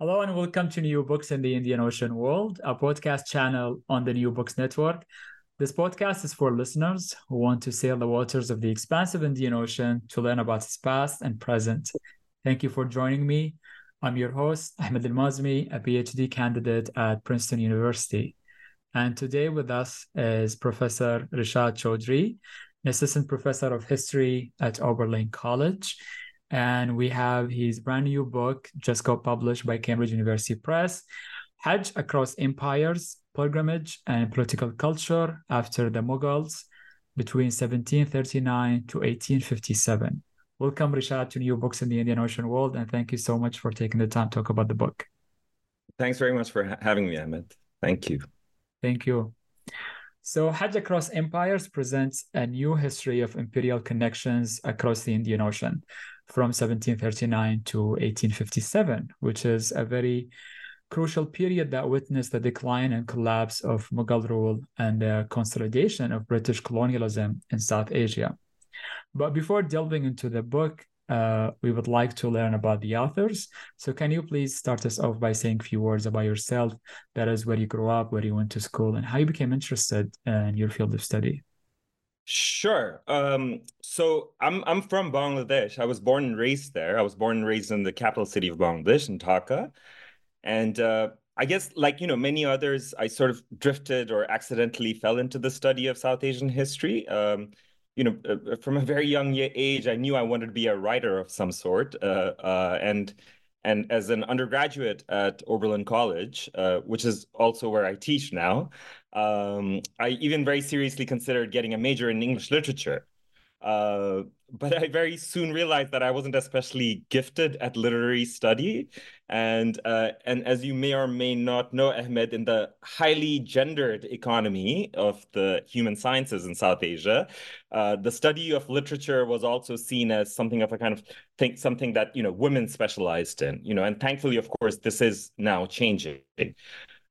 Hello and welcome to New Books in the Indian Ocean World, a podcast channel on the New Books Network. This podcast is for listeners who want to sail the waters of the expansive Indian Ocean to learn about its past and present. Thank you for joining me. I'm your host, Ahmed AlMaazmi, a PhD candidate at Princeton University. And today with us is Professor Rishad Choudhury, an assistant professor of history at Oberlin College and we have his brand new book just got published by Cambridge University Press, Hajj Across Empires, Pilgrimage and Political Culture After the Mughals between 1739 to 1857. Welcome, Rishad, to New Books in the Indian Ocean World, and thank you so much for taking the time to talk about the book. Thanks very much for ha- having me, Ahmed. Thank you. Thank you. So, Hajj Across Empires presents a new history of imperial connections across the Indian Ocean from 1739 to 1857, which is a very crucial period that witnessed the decline and collapse of Mughal rule and the consolidation of British colonialism in South Asia. But before delving into the book, uh, we would like to learn about the authors. So, can you please start us off by saying a few words about yourself? That is, where you grew up, where you went to school, and how you became interested in your field of study. Sure. Um, so I'm I'm from Bangladesh. I was born and raised there. I was born and raised in the capital city of Bangladesh, in Dhaka. And uh, I guess, like you know, many others, I sort of drifted or accidentally fell into the study of South Asian history. Um, you know, uh, from a very young age, I knew I wanted to be a writer of some sort. Uh, uh and and as an undergraduate at Oberlin College, uh, which is also where I teach now, um, I even very seriously considered getting a major in English literature. Uh, but I very soon realized that I wasn't especially gifted at literary study. And uh, and as you may or may not know, Ahmed, in the highly gendered economy of the human sciences in South Asia, uh, the study of literature was also seen as something of a kind of think something that you know women specialized in. You know, and thankfully, of course, this is now changing.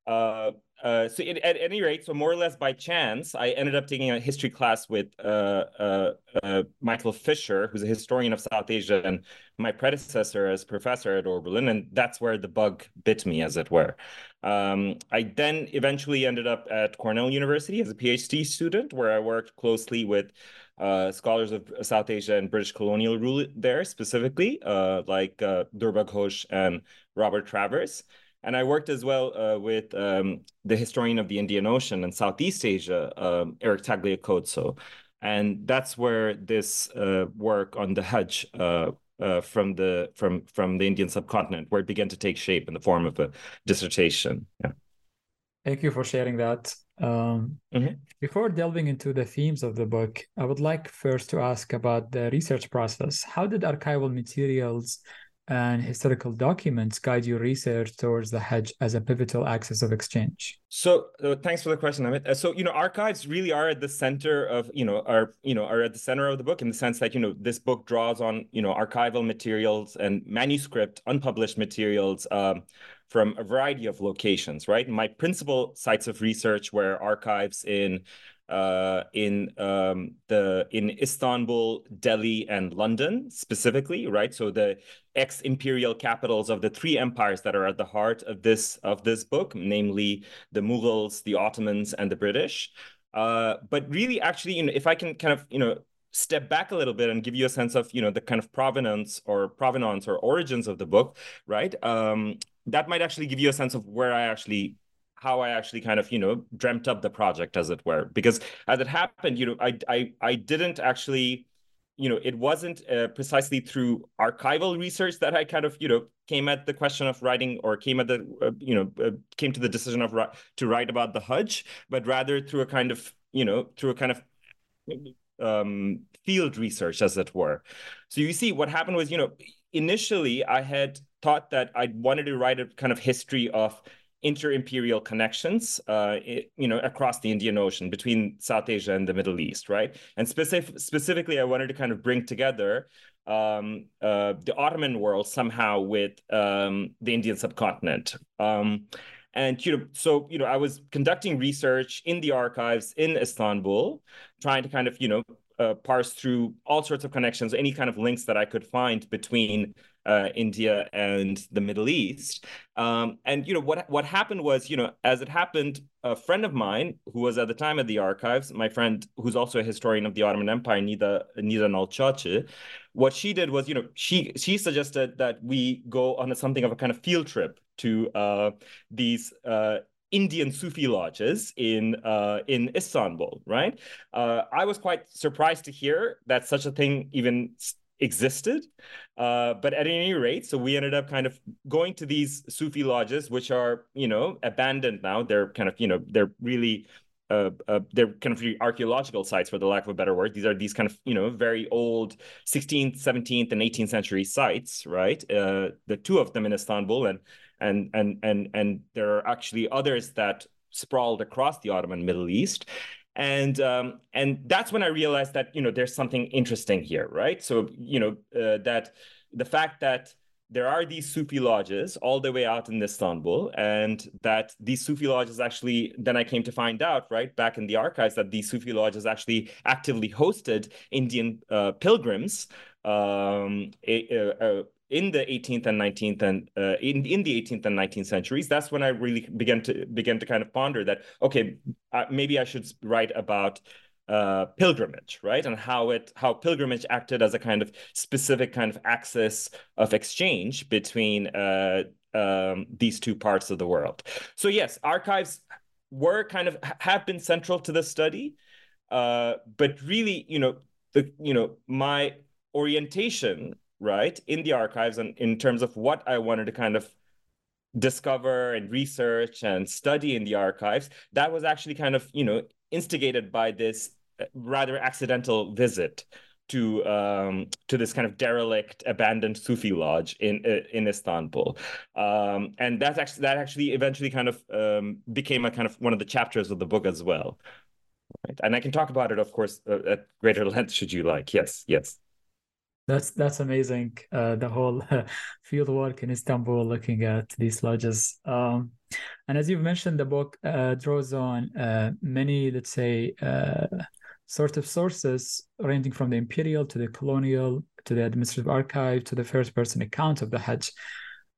Uh, uh, so it, at any rate, so more or less by chance, I ended up taking a history class with uh, uh, uh, Michael Fisher, who's a historian of South Asia and my predecessor as professor at Oberlin, and that's where the bug bit me, as it were. Um, I then eventually ended up at Cornell University as a PhD student, where I worked closely with uh, scholars of South Asia and British colonial rule there, specifically, uh, like Durba Ghosh and Robert Travers. And I worked as well uh, with um, the historian of the Indian Ocean and Southeast Asia, um, Eric Tagliacozzo. And that's where this uh, work on the Hajj uh, uh, from the from from the Indian subcontinent, where it began to take shape in the form of a dissertation. Yeah. Thank you for sharing that. Um, mm-hmm. Before delving into the themes of the book, I would like first to ask about the research process. How did archival materials and historical documents guide your research towards the Hajj as a pivotal axis of exchange? So, uh, thanks for the question, Ahmed. Uh, so, you know, archives really are at the center of, you know, are you know are at the center of the book in the sense that you know this book draws on you know archival materials and manuscript, unpublished materials. Um, from a variety of locations, right? My principal sites of research were archives in uh, in um, the in Istanbul, Delhi, and London specifically, right? So the ex-imperial capitals of the three empires that are at the heart of this of this book, namely the Mughals, the Ottomans, and the British. Uh, but really, actually, you know, if I can kind of you know step back a little bit and give you a sense of you know the kind of provenance or provenance or origins of the book, right? Um, that might actually give you a sense of where I actually how I actually kind of you know dreamt up the project as it were. Because as it happened you know I I I didn't actually you know it wasn't uh, precisely through archival research that I kind of you know came at the question of writing or came at the uh, you know uh, came to the decision of to write about the Hajj but rather through a kind of you know through a kind of um, field research as it were. So you see what happened was you know initially I had thought that I wanted to write a kind of history of inter-imperial connections, uh, you know, across the Indian Ocean between South Asia and the Middle East, right? And specific, specifically, I wanted to kind of bring together um, uh, the Ottoman world somehow with um, the Indian subcontinent. Um, and you know, so you know, I was conducting research in the archives in Istanbul, trying to kind of you know uh, parse through all sorts of connections, any kind of links that I could find between uh, India and the Middle East. Um, and you know what what happened was, you know, as it happened, a friend of mine who was at the time at the archives, my friend who's also a historian of the Ottoman Empire, Nida Nida Nalçacı, what she did was, you know, she she suggested that we go on a, something of a kind of field trip to uh, these uh, Indian Sufi lodges in uh, in Istanbul, right? Uh, I was quite surprised to hear that such a thing even existed. Uh, but at any rate, so we ended up kind of going to these Sufi lodges, which are, you know, abandoned now. They're kind of, you know, they're really uh, uh, they're kind of archaeological sites for the lack of a better word these are these kind of you know very old 16th 17th and 18th century sites right uh, the two of them in istanbul and and and and and there are actually others that sprawled across the ottoman middle east and um, and that's when I realized that you know there's something interesting here, right? So you know uh, that the fact that there are these Sufi lodges all the way out in Istanbul, and that these Sufi lodges actually, then I came to find out, right, back in the archives, that these Sufi lodges actually actively hosted Indian uh, pilgrims um, uh, uh in the 18th and 19th and uh, in in the 18th and 19th centuries that's when i really began to began to kind of ponder that okay uh, maybe i should write about uh, pilgrimage right? And how it how pilgrimage acted as a kind of specific kind of axis of exchange between uh, um, these two parts of the world. So yes archives were kind of have been central to the study uh, but really you know the you know my orientation right in the archives and in terms of what i wanted to kind of discover and research and study in the archives that was actually kind of you know instigated by this uh, rather accidental visit to um, to this kind of derelict, abandoned Sufi lodge in uh, in Istanbul, um, and that actually that actually eventually kind of um, became a kind of one of the chapters of the book as well. Right? And I can talk about it, of course, uh, at greater length should you like. Yes, yes. That's that's amazing. Uh, the whole field work in Istanbul, looking at these lodges, um, and as you've mentioned, the book uh, draws on uh, many, let's say, uh, sort of sources ranging from the imperial to the colonial to the administrative archive to the first-person account of the Hajj.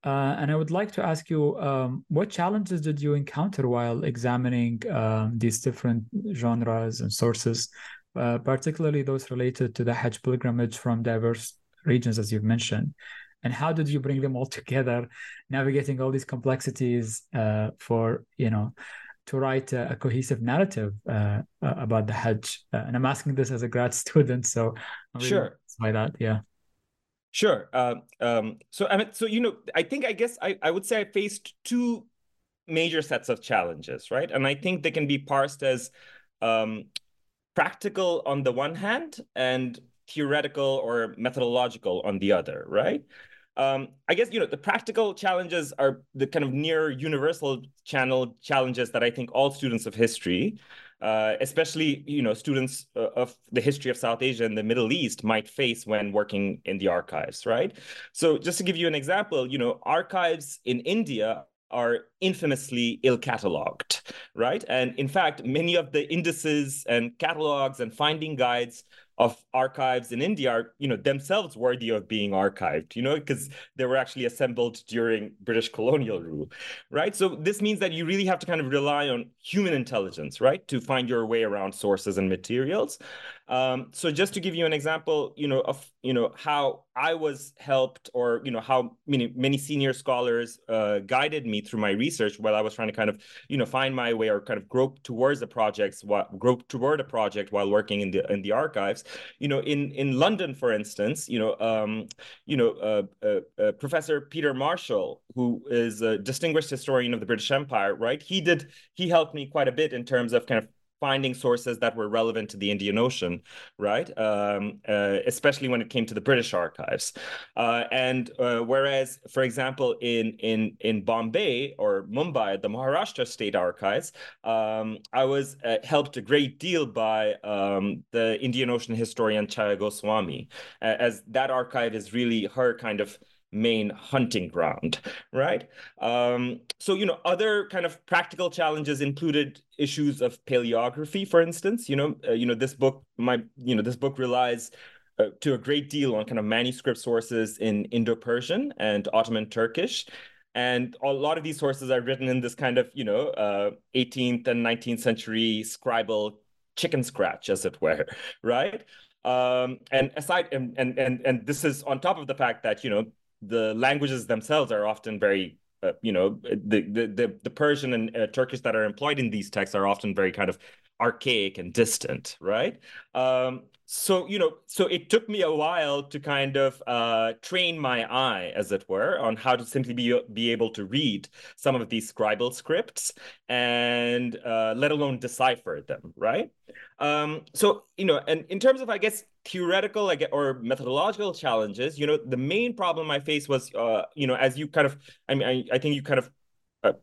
Uh, and I would like to ask you, um, what challenges did you encounter while examining um, these different genres and sources? Uh, particularly those related to the Hajj pilgrimage from diverse regions, as you've mentioned. And how did you bring them all together, navigating all these complexities uh, for you know to write a, a cohesive narrative uh, about the Hajj? Uh, and I'm asking this as a grad student, so I'm really sure by that, yeah. Sure. Um, um, so I mean, so you know, I think I guess I, I would say I faced two major sets of challenges, right? And I think they can be parsed as um, practical on the one hand and theoretical or methodological on the other, right? um, I guess you know the practical challenges are the kind of near universal channel challenges that I think all students of history, uh, especially you know students uh, of the history of South Asia and the Middle East, might face when working in the archives, right? So just to give you an example, you know, archives in India are infamously ill cataloged, right? And in fact, many of the indices and catalogs and finding guides of archives in India are, you know, themselves worthy of being archived, you know, because they were actually assembled during British colonial rule, right? So this means that you really have to kind of rely on human intelligence, right, to find your way around sources and materials. Um, so just to give you an example, you know, of you know how I was helped, or you know how many many senior scholars uh, guided me through my research while I was trying to kind of you know find my way or kind of grope towards the projects, grope toward a project while working in the in the archives. You know, in in London, for instance, you know, um, you know, uh, uh, uh Professor Peter Marshall, who is a distinguished historian of the British Empire, right? He did he helped me quite a bit in terms of kind of finding sources that were relevant to the Indian Ocean, right? Um, uh, especially when it came to the British archives. Uh, and uh, whereas, for example, in in in Bombay or Mumbai, the Maharashtra State Archives, um, I was uh, helped a great deal by um, the Indian Ocean historian Chhaya Goswami, as that archive is really her kind of main hunting ground, right? Um, so, you know, other kind of practical challenges included issues of paleography, for instance. You know, uh, you know, this book, my, you know, this book relies uh, to a great deal on kind of manuscript sources in Indo-Persian and Ottoman Turkish. And a lot of these sources are written in this kind of, you know, uh, 18th and 19th century scribal chicken scratch, as it were, right? Um, and aside, and, and and and this is on top of the fact that you know the languages themselves are often very uh, you know the, the the Persian and uh, Turkish that are employed in these texts are often very kind of archaic and distant, right? Um, so you know, so it took me a while to kind of uh, train my eye, as it were, on how to simply be be able to read some of these scribal scripts and uh, let alone decipher them, right? Um, so you know, and in terms of, I guess, theoretical like or methodological challenges you know the main problem i faced was uh you know as you kind of i mean i, I think you kind of uh,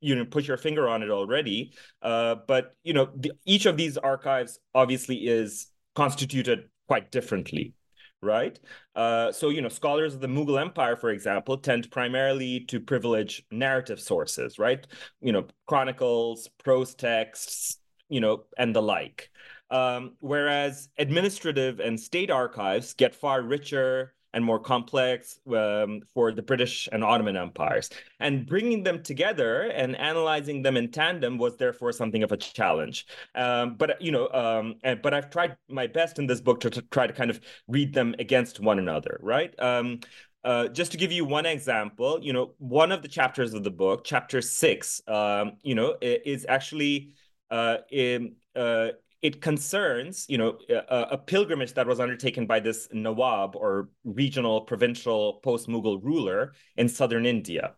you know put your finger on it already uh but you know the, each of these archives obviously is constituted quite differently right? Uh so you know scholars of the mughal empire for example tend primarily to privilege narrative sources right? You know chronicles prose texts you know and the like. Um, whereas administrative and state archives get far richer and more complex um, for the British and Ottoman empires. And bringing them together and analyzing them in tandem was therefore something of a challenge. Um, but you know, um, and, but I've tried my best in this book to, to, try to kind of read them against one another, right? Um, uh, just to give you one example, you know, one of the chapters of the book, chapter six, um, you know, is actually uh, in, uh, it concerns, you know, a, a, pilgrimage that was undertaken by this Nawab or regional provincial post-Mughal ruler in southern India.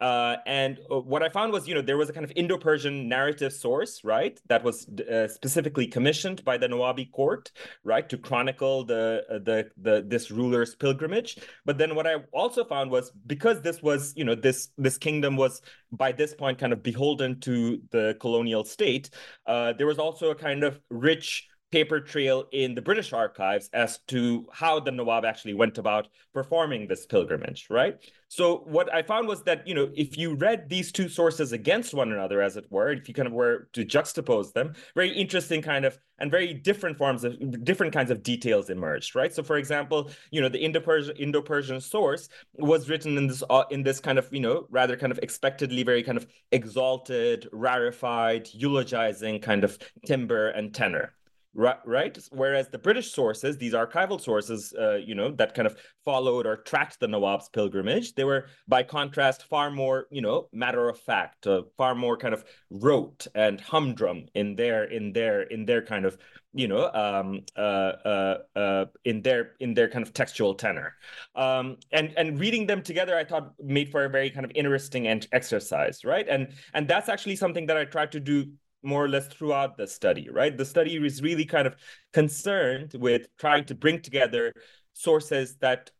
Uh, and uh, what I found was, you know, there was a kind of Indo-Persian narrative source, right, that was uh, specifically commissioned by the Nawabi court, right, to chronicle the uh, the the this ruler's pilgrimage. But then what I also found was because this was, you know, this this kingdom was by this point kind of beholden to the colonial state, uh, there was also a kind of rich paper trail in the British archives as to how the Nawab actually went about performing this pilgrimage, right? So what I found was that, you know, if you read these two sources against one another, as it were, if you kind of were to juxtapose them, very interesting kind of and very different forms of different kinds of details emerged, right? So for example, you know, the Indo-Persian Indo-Persian source was written in this uh, in this kind of, you know, rather kind of expectedly very kind of exalted, rarefied, eulogizing kind of timbre and tenor Right. Whereas the British sources, these archival sources, uh, you know, that kind of followed or tracked the Nawab's pilgrimage, they were, by contrast, far more, you know, matter of fact, uh, far more kind of rote and humdrum in their, in their, in their kind of, you know, um, uh, uh, uh, in their, in their kind of textual tenor, um, and and reading them together, I thought made for a very kind of interesting exercise, right? And and that's actually something that I tried to do more or less throughout the study, right? The study is really kind of concerned with trying to bring together sources that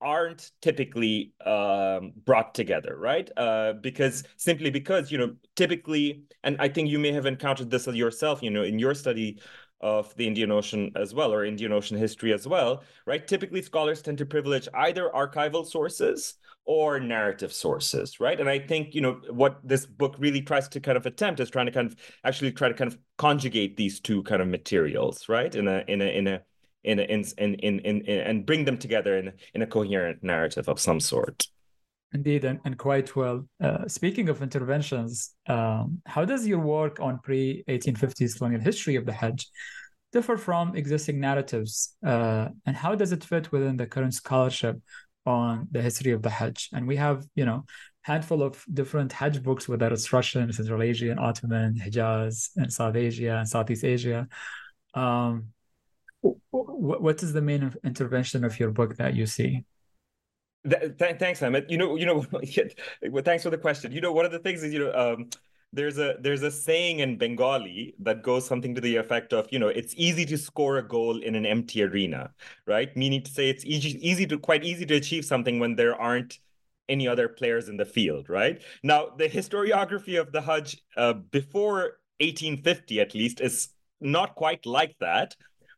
aren't typically um, brought together, right? Uh, because simply because you know typically, and I think you may have encountered this yourself, you know, in your study of the Indian Ocean as well, or Indian Ocean history as well, right? Typically, scholars tend to privilege either archival sources or narrative sources, right? And I think, you know, what this book really tries to kind of attempt is trying to kind of actually try to kind of conjugate these two kind of materials, right? In a in a in a in a, in, in in in and bring them together in in a coherent narrative of some sort. Indeed, and, and quite well. Uh, speaking of interventions, um, how does your work on pre 1850s colonial history of the Hajj differ from existing narratives? Uh, and how does it fit within the current scholarship on the history of the Hajj? And we have, you know, handful of different Hajj books, whether it's Russian, Central Asian, Ottoman, Hijaz, and South Asia and Southeast Asia. Um, what is the main intervention of your book that you see? Th- th- thanks, Ahmed. You know, you know. thanks for the question. You know, one of the things is, you know, um, there's a there's a saying in Bengali that goes something to the effect of, you know, it's easy to score a goal in an empty arena, right? Meaning to say, it's easy easy to quite easy to achieve something when there aren't any other players in the field, right? Now, the historiography of the Hajj uh, before 1850, at least, is not quite like that,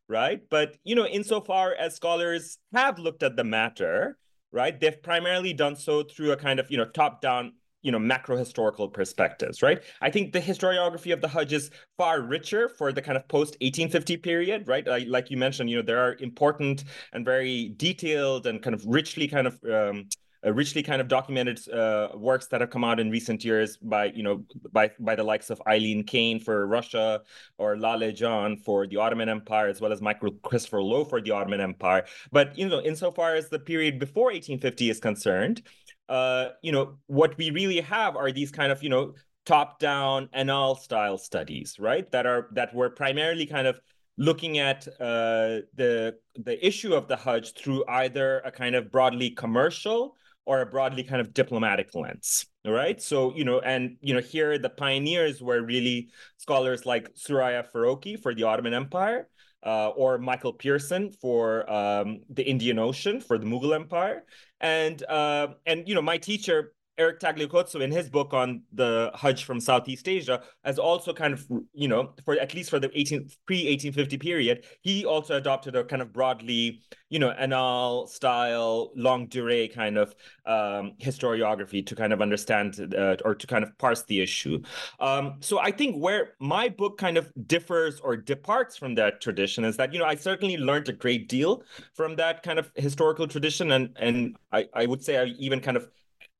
right? But you know, insofar as scholars have looked at the matter right? They've primarily done so through a kind of, you know, top-down you know macro historical perspectives right i think the historiography of the hajj is far richer for the kind of post 1850 period right like, like you mentioned you know there are important and very detailed and kind of richly kind of um, uh, richly kind of documented uh, works that have come out in recent years by you know by by the likes of Eileen Kane for Russia or Lale Can for the Ottoman Empire, as well as Michael Christopher Low for the Ottoman Empire. But you know, insofar as the period before 1850 is concerned, uh, you know, what we really have are these kind of you know top-down Annales style studies, right? That are that were primarily kind of looking at uh, the the issue of the Hajj through either a kind of broadly commercial or a broadly kind of diplomatic lens. All right. So, you know, and, you know, here the pioneers were really scholars like Suraiya Faroqhi for the Ottoman Empire, uh, or Michael Pearson for um, the Indian Ocean for the Mughal Empire. And, uh, and, you know, my teacher, Eric Tagliacozzo in his book on the Hajj from Southeast Asia has also kind of, you know, for at least for the 18 pre-1850 period, he also adopted a kind of broadly, you know, Annales style, longue durée kind of um, historiography to kind of understand uh, or to kind of parse the issue. Um, so I think where my book kind of differs or departs from that tradition is that, you know, I certainly learned a great deal from that kind of historical tradition. And, and I, I would say I even kind of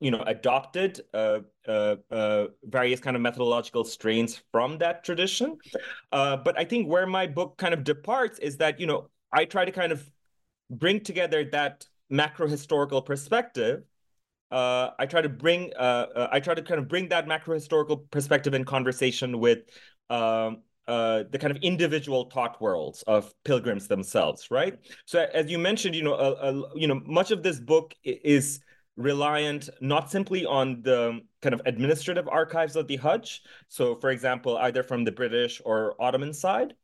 you know adopted uh, uh, uh, various kind of methodological strains from that tradition uh, but i think where my book kind of departs is that you know i try to kind of bring together that macro historical perspective uh, i try to bring uh, i try to kind of bring that macro historical perspective in conversation with um, uh, the kind of individual thought worlds of pilgrims themselves, right? So, as you mentioned, you know, you know, much of this book is reliant not simply on the kind of administrative archives of the Hajj. So, for example, either from the British or Ottoman side,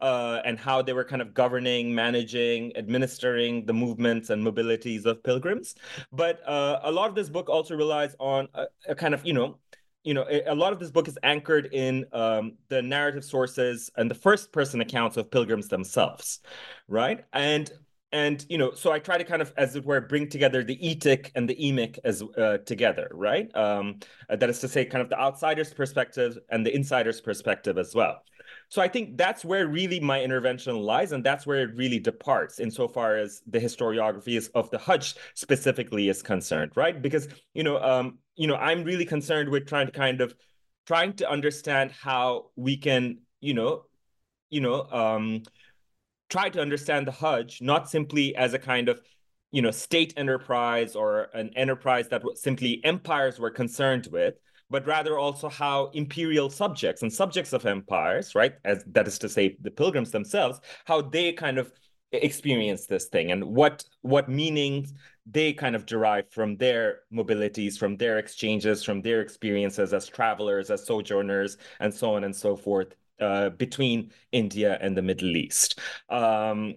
uh, and how they were kind of governing, managing, administering the movements and mobilities of pilgrims. But uh, a lot of this book also relies on a, a kind of, you know, you know, a, lot of this book is anchored in um, the narrative sources and the first person accounts of pilgrims themselves, right? And and you know so i try to kind of as it were bring together the etic and the emic as uh, together right? Um, uh, that is to say kind of the outsider's perspective and the insider's perspective as well. So i think that's where really my intervention lies and that's where it really departs insofar as the historiography is, of the hajj specifically is concerned right? Because you know um, you know i'm really concerned with trying to kind of trying to understand how we can you know you know um, try to understand the Hajj not simply as a kind of you know state enterprise or an enterprise that simply empires were concerned with but rather also how imperial subjects and subjects of empires right as that is to say the pilgrims themselves how they kind of experience this thing and what what meanings they kind of derive from their mobilities from their exchanges from their experiences as travelers as sojourners and so on and so forth uh, between India and the Middle East. Um,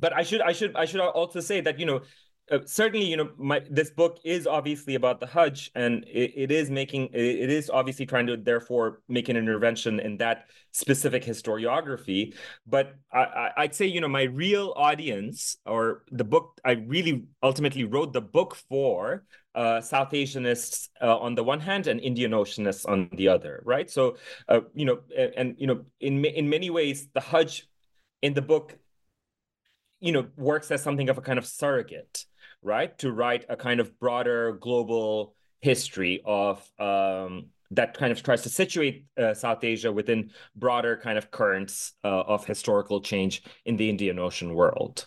but I should I should I should also say that you know uh, certainly, you know, my this book is obviously about the Hajj, and it, it is making it is obviously trying to therefore make an intervention in that specific historiography. But I, I'd say, you know, my real audience or the book I really ultimately wrote the book for uh, South Asianists uh, on the one hand and Indian Oceanists on the other, right? So, uh, you know, and, and you know, in in many ways, the Hajj in the book, you know, works as something of a kind of surrogate right? To write a kind of broader global history of um, that kind of tries to situate uh, South Asia within broader kind of currents uh, of historical change in the Indian Ocean world.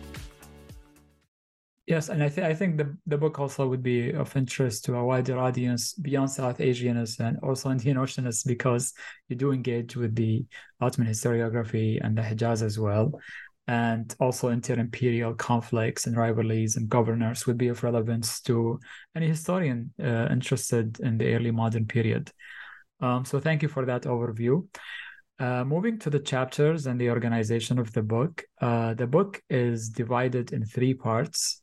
Yes, and I, th- I think the, the book also would be of interest to a wider audience beyond South Asianists and also Indian Oceanists because you do engage with the Ottoman historiography and the Hijaz as well. And also inter-imperial conflicts and rivalries and governors would be of relevance to any historian uh, interested in the early modern period. Um, so thank you for that overview. Uh, moving to the chapters and the organization of the book, uh, the book is divided in three parts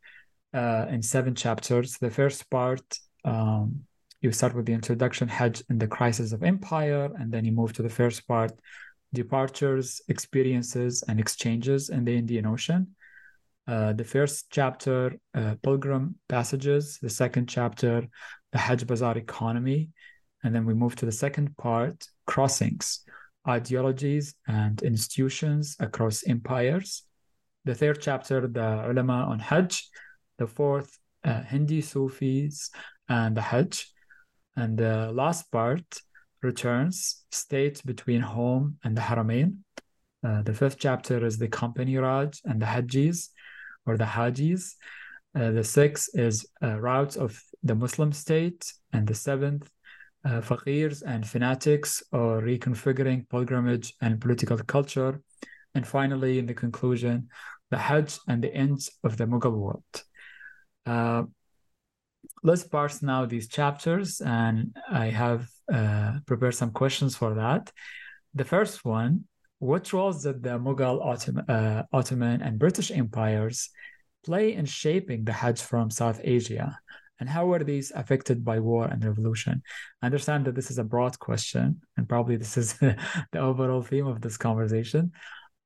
uh, in seven chapters. The first part, um, you start with the introduction, Hajj and the crisis of empire, and then you move to the first part, departures, experiences, and exchanges in the Indian Ocean. Uh, the first chapter, uh, pilgrim passages. The second chapter, the Hajj Bazaar economy. And then we move to the second part, crossings, ideologies and institutions across empires. The third chapter, the ulama on Hajj the fourth uh, Hindi Sufis and the Hajj. And the last part returns, state between home and the Haramain. Uh, the fifth chapter is the company Raj and the Hajjis or the Hajis. Uh, the sixth is uh, routes of the Muslim state. And the seventh, uh, faqirs and fanatics or reconfiguring pilgrimage and political culture. And finally, in the conclusion, the Hajj and the ends of the Mughal world. Uh, let's parse now these chapters, and I have uh, prepared some questions for that. The first one What roles did the Mughal, Ottoman, uh, Ottoman and British empires play in shaping the Hajj from South Asia? And how were these affected by war and revolution? I understand that this is a broad question, and probably this is the overall theme of this conversation.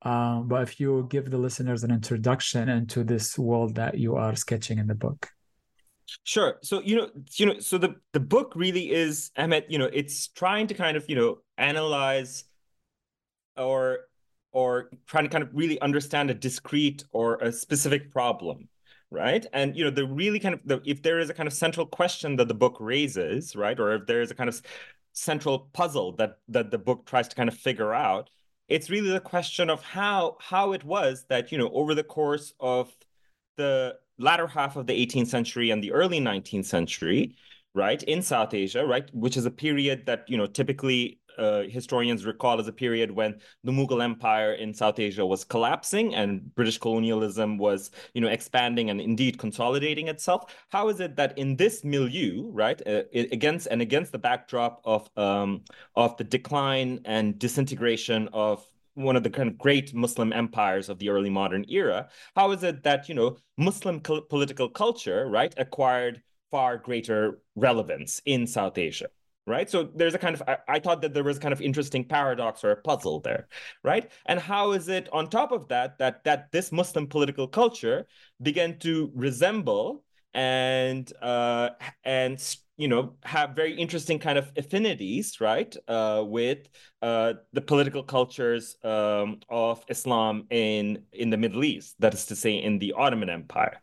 Um, but if you give the listeners an introduction into this world that you are sketching in the book. Sure. So you know, you know, so the the book really is, Ahmed. You know, it's trying to kind of you know analyze or or trying to kind of really understand a discrete or a specific problem right and you know the really kind of the if there is a kind of central question that the book raises right or if there is a kind of central puzzle that that the book tries to kind of figure out it's really the question of how how it was that you know over the course of the latter half of the 18th century and the early 19th century right in south asia right which is a period that you know typically uh, historians recall as a period when the Mughal Empire in South Asia was collapsing and British colonialism was, you know, expanding and indeed consolidating itself. How is it that in this milieu, right, uh, against and against the backdrop of um, of the decline and disintegration of one of the kind of great Muslim empires of the early modern era, how is it that you know Muslim political culture, right, acquired far greater relevance in South Asia? Right? So there's a kind of I, I, thought that there was kind of interesting paradox or a puzzle there right? And how is it on top of that that that this muslim political culture began to resemble and uh, and you know have very interesting kind of affinities right uh, with uh, the political cultures um, of islam in in the middle east that is to say in the ottoman empire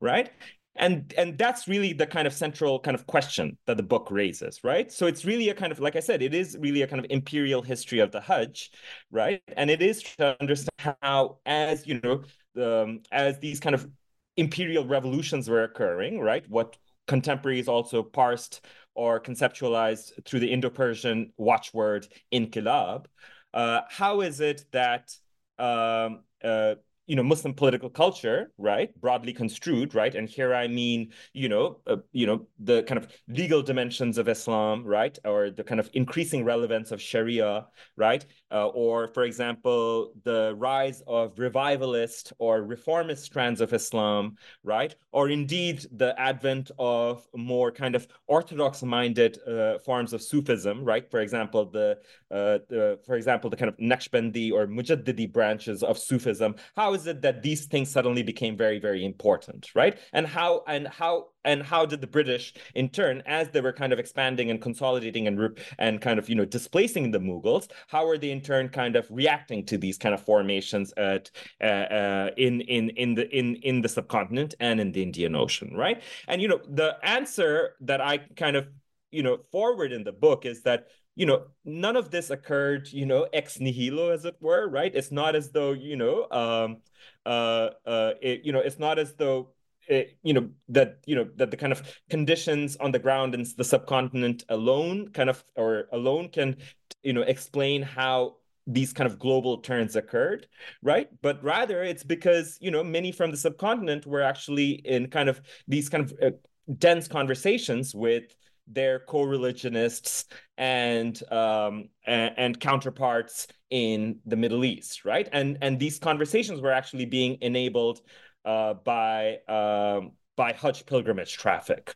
right and and that's really the kind of central kind of question that the book raises right? So it's really a kind of like i said it is really a kind of imperial history of the hajj right? And it is to understand how as you know um, as these kind of imperial revolutions were occurring right? What contemporaries also parsed or conceptualized through the indo-persian watchword inqilab uh, how is it that um, uh, you know muslim political culture right broadly construed right and here i mean you know uh, you know the kind of legal dimensions of islam right or the kind of increasing relevance of sharia right uh, or for example the rise of revivalist or reformist strands of islam right or indeed the advent of more kind of orthodox minded uh, forms of sufism right for example the, uh, the for example the kind of naqshbandi or mujaddidi branches of sufism how is it that these things suddenly became very, very important, right? And how and how and how did the British, in turn, as they were kind of expanding and consolidating and and kind of you know displacing the Mughals, how were they in turn kind of reacting to these kind of formations at uh, uh, in in in the in in the subcontinent and in the Indian Ocean, right? And you know the answer that I kind of you know forward in the book is that you know, none of this occurred, you know, ex nihilo, as it were, right? It's not as though, you know, um, uh, uh, it, you know, it's not as though, it, you know, that, you know, that the kind of conditions on the ground in the subcontinent alone kind of, or alone can, you know, explain how these kind of global turns occurred, right? But rather it's because, you know, many from the subcontinent were actually in kind of these kind of uh, dense conversations with their co-religionists and, um, and, and counterparts in the Middle East, right? And and these conversations were actually being enabled uh, by um, by Hajj pilgrimage traffic,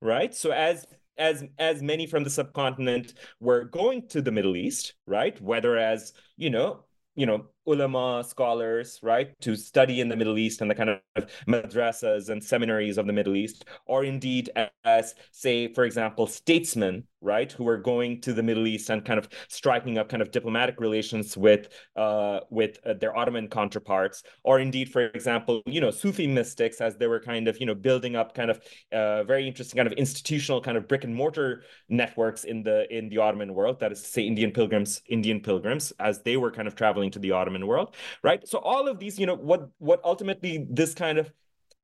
right? So as as as many from the subcontinent were going to the Middle East, right? Whether as you know you know ulama scholars right to study in the middle east and the kind of madrasas and seminaries of the middle east or indeed as say for example statesmen right who were going to the middle east and kind of striking up kind of diplomatic relations with uh, with uh, their ottoman counterparts or indeed for example you know sufi mystics as they were kind of you know building up kind of uh, very interesting kind of institutional kind of brick and mortar networks in the in the ottoman world that is to say indian pilgrims indian pilgrims as they were kind of traveling to the ottoman world, right? So all of these, you know, what what ultimately this kind of,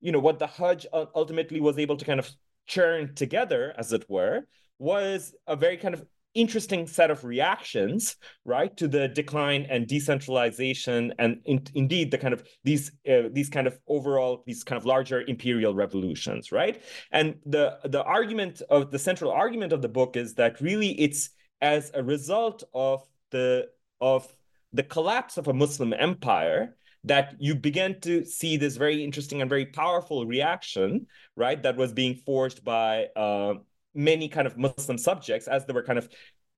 you know, what the Hajj ultimately was able to kind of churn together, as it were, was a very kind of interesting set of reactions right to the decline and decentralization and in, indeed the kind of these uh, these kind of overall these kind of larger imperial revolutions right and the the argument of the central argument of the book is that really it's as a result of the of the collapse of a Muslim empire that you began to see this very interesting and very powerful reaction, right? That was being forged by uh, many kind of Muslim subjects as they were kind of,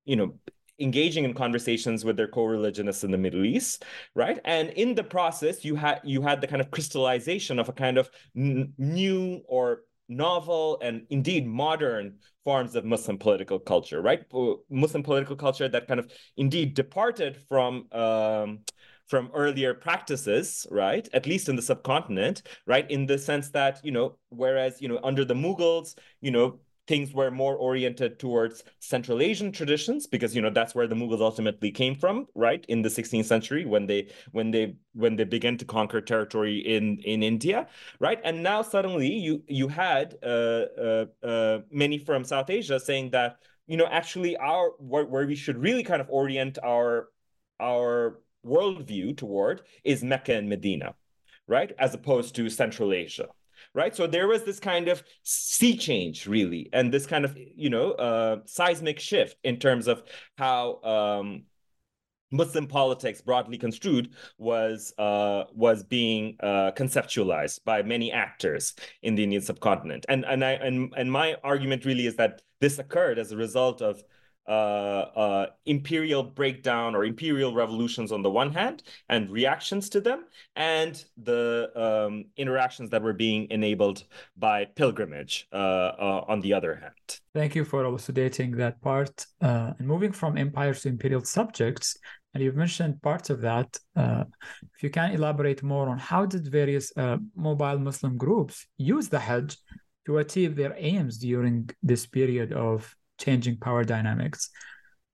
you know, engaging in conversations with their co-religionists in the Middle East, right? And in the process, you had you had the kind of crystallization of a kind of n- new or novel and indeed modern forms of Muslim political culture, right? Muslim political culture that kind of indeed departed from um, from earlier practices, right? At least in the subcontinent, right? In the sense that you know, whereas you know under the Mughals, you know, things were more oriented towards Central Asian traditions because you know that's where the Mughals ultimately came from, right? In the 16th century when they when they when they began to conquer territory in in India, right? And now suddenly you you had uh, uh, uh, many from South Asia saying that you know actually our where, where we should really kind of orient our our worldview toward is Mecca and Medina, right? As opposed to Central Asia right? So there was this kind of sea change, really, and this kind of you know uh, seismic shift in terms of how. Um, Muslim politics, broadly construed, was uh, was being uh, conceptualized by many actors in the Indian subcontinent, and and I and and my argument really is that this occurred as a result of imperial breakdown or imperial revolutions on the one hand and reactions to them, and the um, interactions that were being enabled by pilgrimage uh, uh on the other hand. Thank you for elucidating that part. Uh, and moving from empires to imperial subjects, and you've mentioned parts of that. Uh, if you can elaborate more on how did various mobile Muslim groups use the Hajj to achieve their aims during this period of changing power dynamics.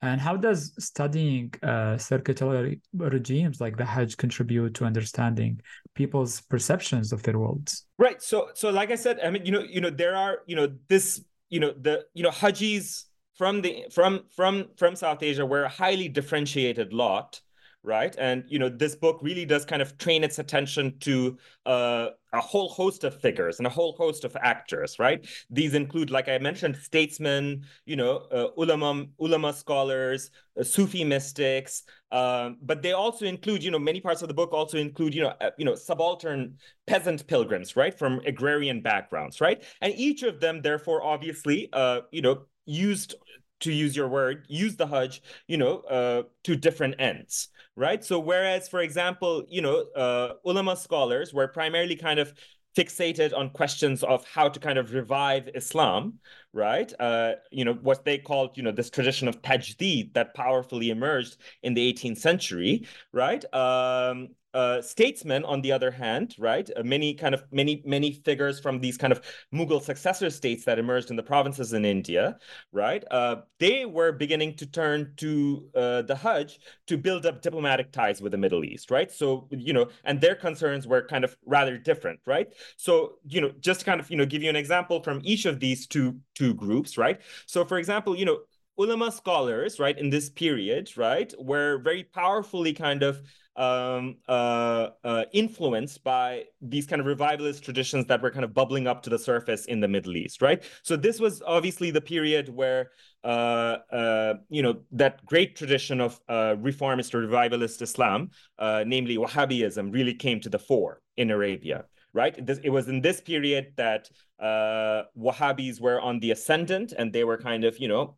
And how does studying uh, circuitous regimes like the Hajj contribute to understanding people's perceptions of their worlds? Right. So, so like I said, I mean, you know, you know, there are, you know, this, you know, the, you know, Hajis from the from from from South Asia were a highly differentiated lot right? And you know, this book really does kind of train its attention to uh, a whole host of figures and a whole host of actors, right? These include, like I mentioned, statesmen, you know, uh, ulama, ulama scholars, uh, Sufi mystics, um, but they also include, you know, many parts of the book also include, you know, uh, you know, subaltern peasant pilgrims, right, from agrarian backgrounds, right? And each of them, therefore, obviously, uh, you know, used to use your word, use the Hajj, you know, uh, to different ends, right? So whereas, for example, you know, uh, ulama scholars were primarily kind of fixated on questions of how to kind of revive Islam, right? Uh, you know, what they called, you know, this tradition of tajdeed that powerfully emerged in the 18th century, right? Um, uh, statesmen, on the other hand, right, uh, many kind of many many figures from these kind of Mughal successor states that emerged in the provinces in India, right, uh, they were beginning to turn to uh, the Hajj to build up diplomatic ties with the Middle East, right? So you know, and their concerns were kind of rather different, right? So you know, just to kind of you know give you an example from each of these two two groups, right? So for example, you know, ulama scholars, right, in this period, right, were very powerfully kind of um, uh, uh, influenced by these kind of revivalist traditions that were kind of bubbling up to the surface in the Middle East, right? So this was obviously the period where, uh, uh you know, that great tradition of uh, reformist or revivalist Islam, uh, namely Wahhabism, really came to the fore in Arabia, right? This, it was in this period that Wahhabis were on the ascendant and they were kind of, you know,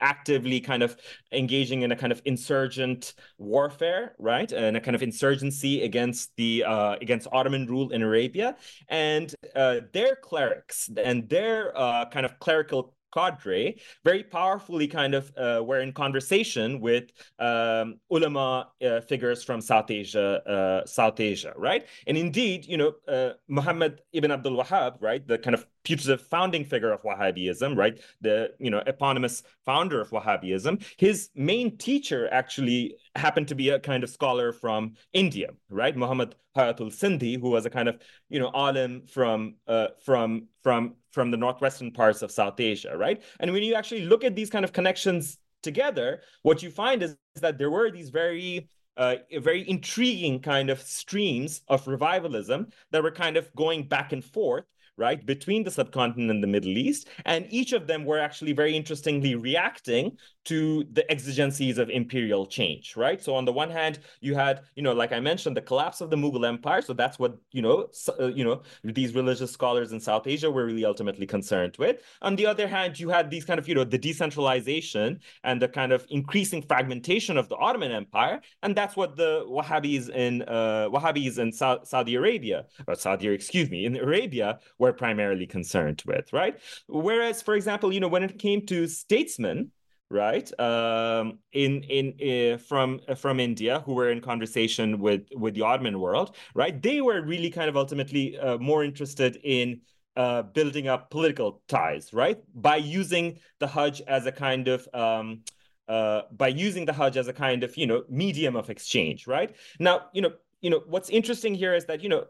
actively kind of engaging in a kind of insurgent warfare, right? And a kind of insurgency against the uh, against Ottoman rule in Arabia, and uh, their clerics and their uh, kind of clerical cadre very powerfully kind of uh, were in conversation with um, ulama uh, figures from South Asia, uh, South Asia, right? And indeed, you know, uh, Muhammad ibn Abdul Wahhab, right, the kind of putative founding figure of Wahhabism, right, the you know eponymous founder of Wahhabism, his main teacher actually happened to be a kind of scholar from India, right? Muhammad Hayatul Sindhi, who was a kind of, you know, alim from uh, from from from the northwestern parts of South Asia, right? And when you actually look at these kind of connections together, what you find is, is that there were these very uh, very intriguing kind of streams of revivalism that were kind of going back and forth right, between the subcontinent and the Middle East. And each of them were actually very interestingly reacting to the exigencies of imperial change, right? So on the one hand, you had, you know, like I mentioned, the collapse of the Mughal Empire. So that's what, you know, uh, you know, these religious scholars in South Asia were really ultimately concerned with. On the other hand, you had these kind of, you know, the decentralization and the kind of increasing fragmentation of the Ottoman Empire. And that's what the Wahhabis in uh, Wahhabis in Sa- Saudi Arabia, or Saudi, excuse me, in Arabia were primarily concerned with, right? Whereas, for example, you know, when it came to statesmen, right um, in in uh, from uh, from India who were in conversation with with the Ottoman world right they were really kind of ultimately uh, more interested in uh, building up political ties right by using the Hajj as a kind of um, uh, by using the Hajj as a kind of you know medium of exchange right now you know you know what's interesting here is that you know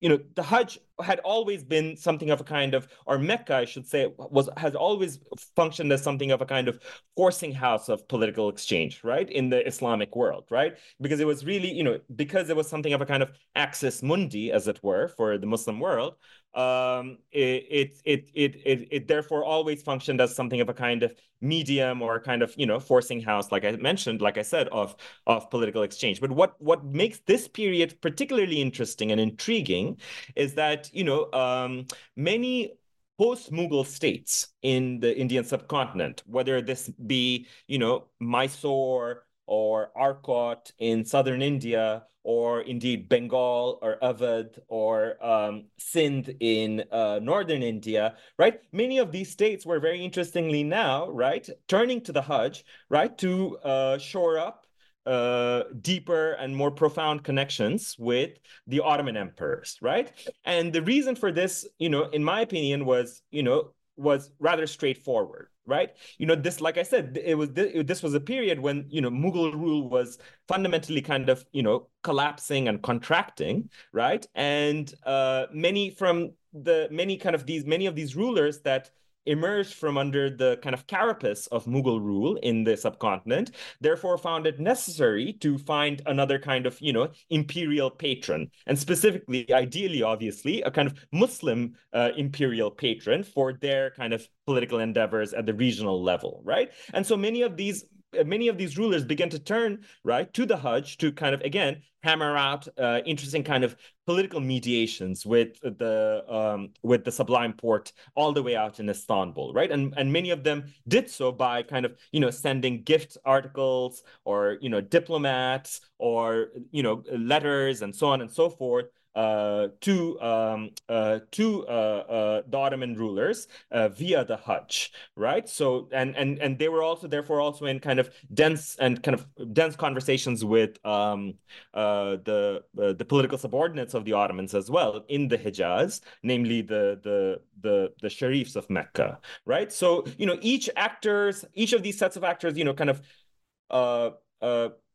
you know the Hajj had always been something of a kind of, or Mecca, I should say, was has always functioned as something of a kind of forcing house of political exchange, right, in the Islamic world, right? Because it was really, you know, because it was something of a kind of axis mundi, as it were, for the Muslim world. Um, it, it it it it therefore always functioned as something of a kind of medium or a kind of you know forcing house, like I mentioned, like I said, of of political exchange. But what what makes this period particularly interesting and intriguing is that you know, um, many post-Mughal states in the Indian subcontinent, whether this be, you know, Mysore or Arcot in southern India, or indeed Bengal or Awadh or um, Sindh in uh, northern India, right? Many of these states were very interestingly now, right, turning to the Hajj, right, to uh, shore up uh, deeper and more profound connections with the Ottoman emperors, right? And the reason for this, you know, in my opinion, was, you know, was rather straightforward, right? You know, this, like I said, it was this was a period when you know Mughal rule was fundamentally kind of you know collapsing and contracting, right? And uh, many from the many kind of these many of these rulers that emerged from under the kind of carapace of Mughal rule in the subcontinent, therefore found it necessary to find another kind of, you know, imperial patron, and specifically, ideally, obviously, a kind of Muslim uh, imperial patron for their kind of political endeavors at the regional level, right? And so many of these many of these rulers began to turn right to the Hajj to kind of again hammer out uh, interesting kind of political mediations with the um, with the Sublime Porte all the way out in Istanbul, right? And and many of them did so by kind of you know sending gift articles or you know diplomats or you know letters and so on and so forth uh, to um, uh, to uh, uh, the Ottoman rulers uh, via the Hajj, right? So and and and they were also therefore also in kind of dense and kind of dense conversations with um, the the political subordinates of the Ottomans as well in the Hijaz, namely the the the the sharifs of Mecca, right? So you know each actors, each of these sets of actors, you know, kind of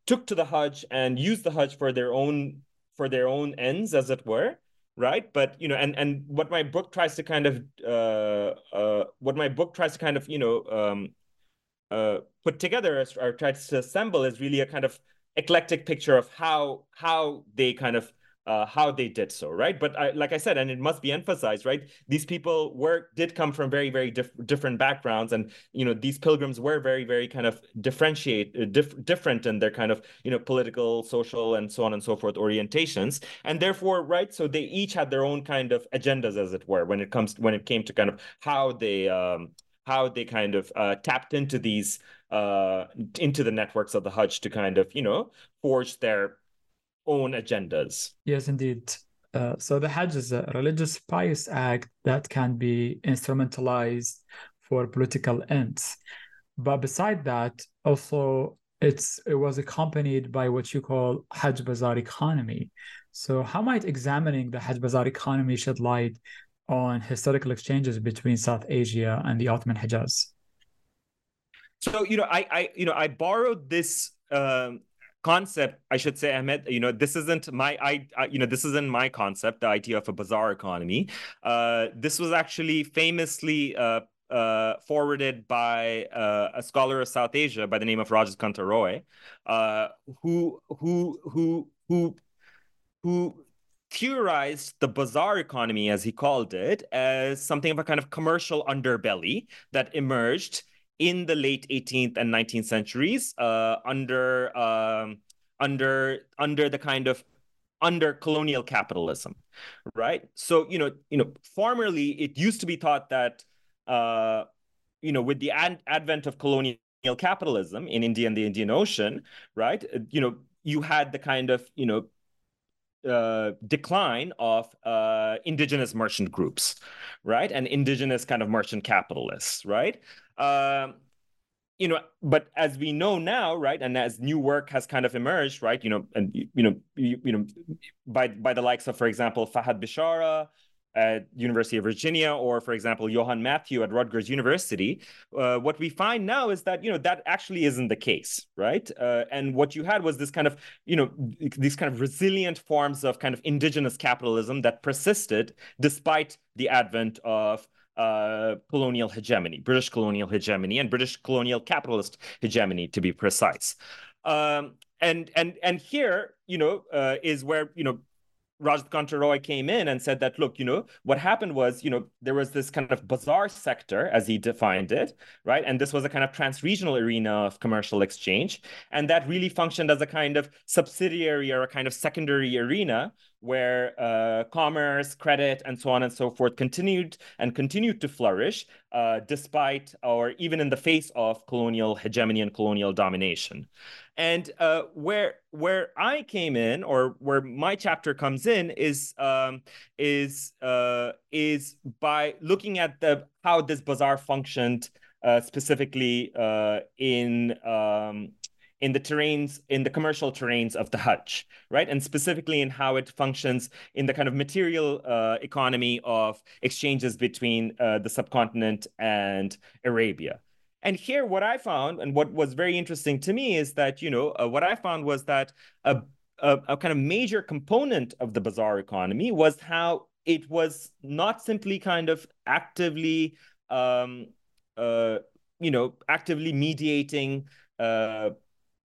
took to the Hajj and used the Hajj for their own for their own ends, as it were, right? But you know, and and what my book tries to kind of uh, uh, what my book tries to kind of you know um, uh, put together or tries to assemble is really a kind of eclectic picture of how how they kind of uh, how they did so, right? But I, like I said, and it must be emphasized, right? These people were did come from very, very diff- different backgrounds, and you know, these pilgrims were very, very kind of differentiate, uh, dif- different in their kind of you know political, social, and so on and so forth orientations, and therefore, right? So they each had their own kind of agendas, as it were, when it comes when it came to kind of how they um, how they kind of uh, tapped into these uh, into the networks of the Hajj to kind of you know forge their own agendas. Yes, indeed. Uh, so the Hajj is a religious pious act that can be instrumentalized for political ends. But beside that, also it's it was accompanied by what you call Hajj Bazaar economy. So how might examining the Hajj Bazaar economy shed light on historical exchanges between South Asia and the Ottoman Hijaz? So you know, I I you know I borrowed this um, concept i should say ahmed you know this isn't my i, you know this isn't my concept the idea of a bazaar economy. Uh, this was actually famously uh, uh, forwarded by uh, a scholar of South Asia by the name of Rajat Kanta Roy, uh, who who who who who theorized the bazaar economy, as he called it, as something of a kind of commercial underbelly that emerged in the late 18th and 19th centuries uh, under um, under under the kind of under colonial capitalism right? So you know you know formerly it used to be thought that uh, you know with the ad- advent of colonial capitalism in india and the indian ocean right you know you had the kind of you know uh, decline of uh, indigenous merchant groups, right, and indigenous kind of merchant capitalists, right. Um, you know, but as we know now, right, and as new work has kind of emerged, right, you know, and you know, you, you know, by by the likes of, for example, Fahad Bishara at University of Virginia, or for example, Johan Mathew at Rutgers University, uh, what we find now is that you know that actually isn't the case, right? Uh, and what you had was this kind of you know these kind of resilient forms of kind of indigenous capitalism that persisted despite the advent of uh, colonial hegemony, British colonial hegemony, and British colonial capitalist hegemony, to be precise. Um, and and and here, you know, uh, is where you know Rajat Roy came in and said that, look, you know, what happened was, you know, there was this kind of bazaar sector, as he defined it, right? And this was a kind of trans-regional arena of commercial exchange. And that really functioned as a kind of subsidiary or a kind of secondary arena where uh, commerce, credit, and so on and so forth continued and continued to flourish uh, despite or even in the face of colonial hegemony and colonial domination. And uh, where where I came in, or where my chapter comes in, is um, is uh, is by looking at the how this bazaar functioned uh, specifically uh, in um, in the terrains, in the commercial terrains of the Hajj, right? And specifically in how it functions in the kind of material uh, economy of exchanges between uh, the subcontinent and Arabia. And here, what I found, and what was very interesting to me, is that you know uh, what I found was that a, a, a kind of major component of the bazaar economy was how it was not simply kind of actively, um, uh, you know, actively mediating uh,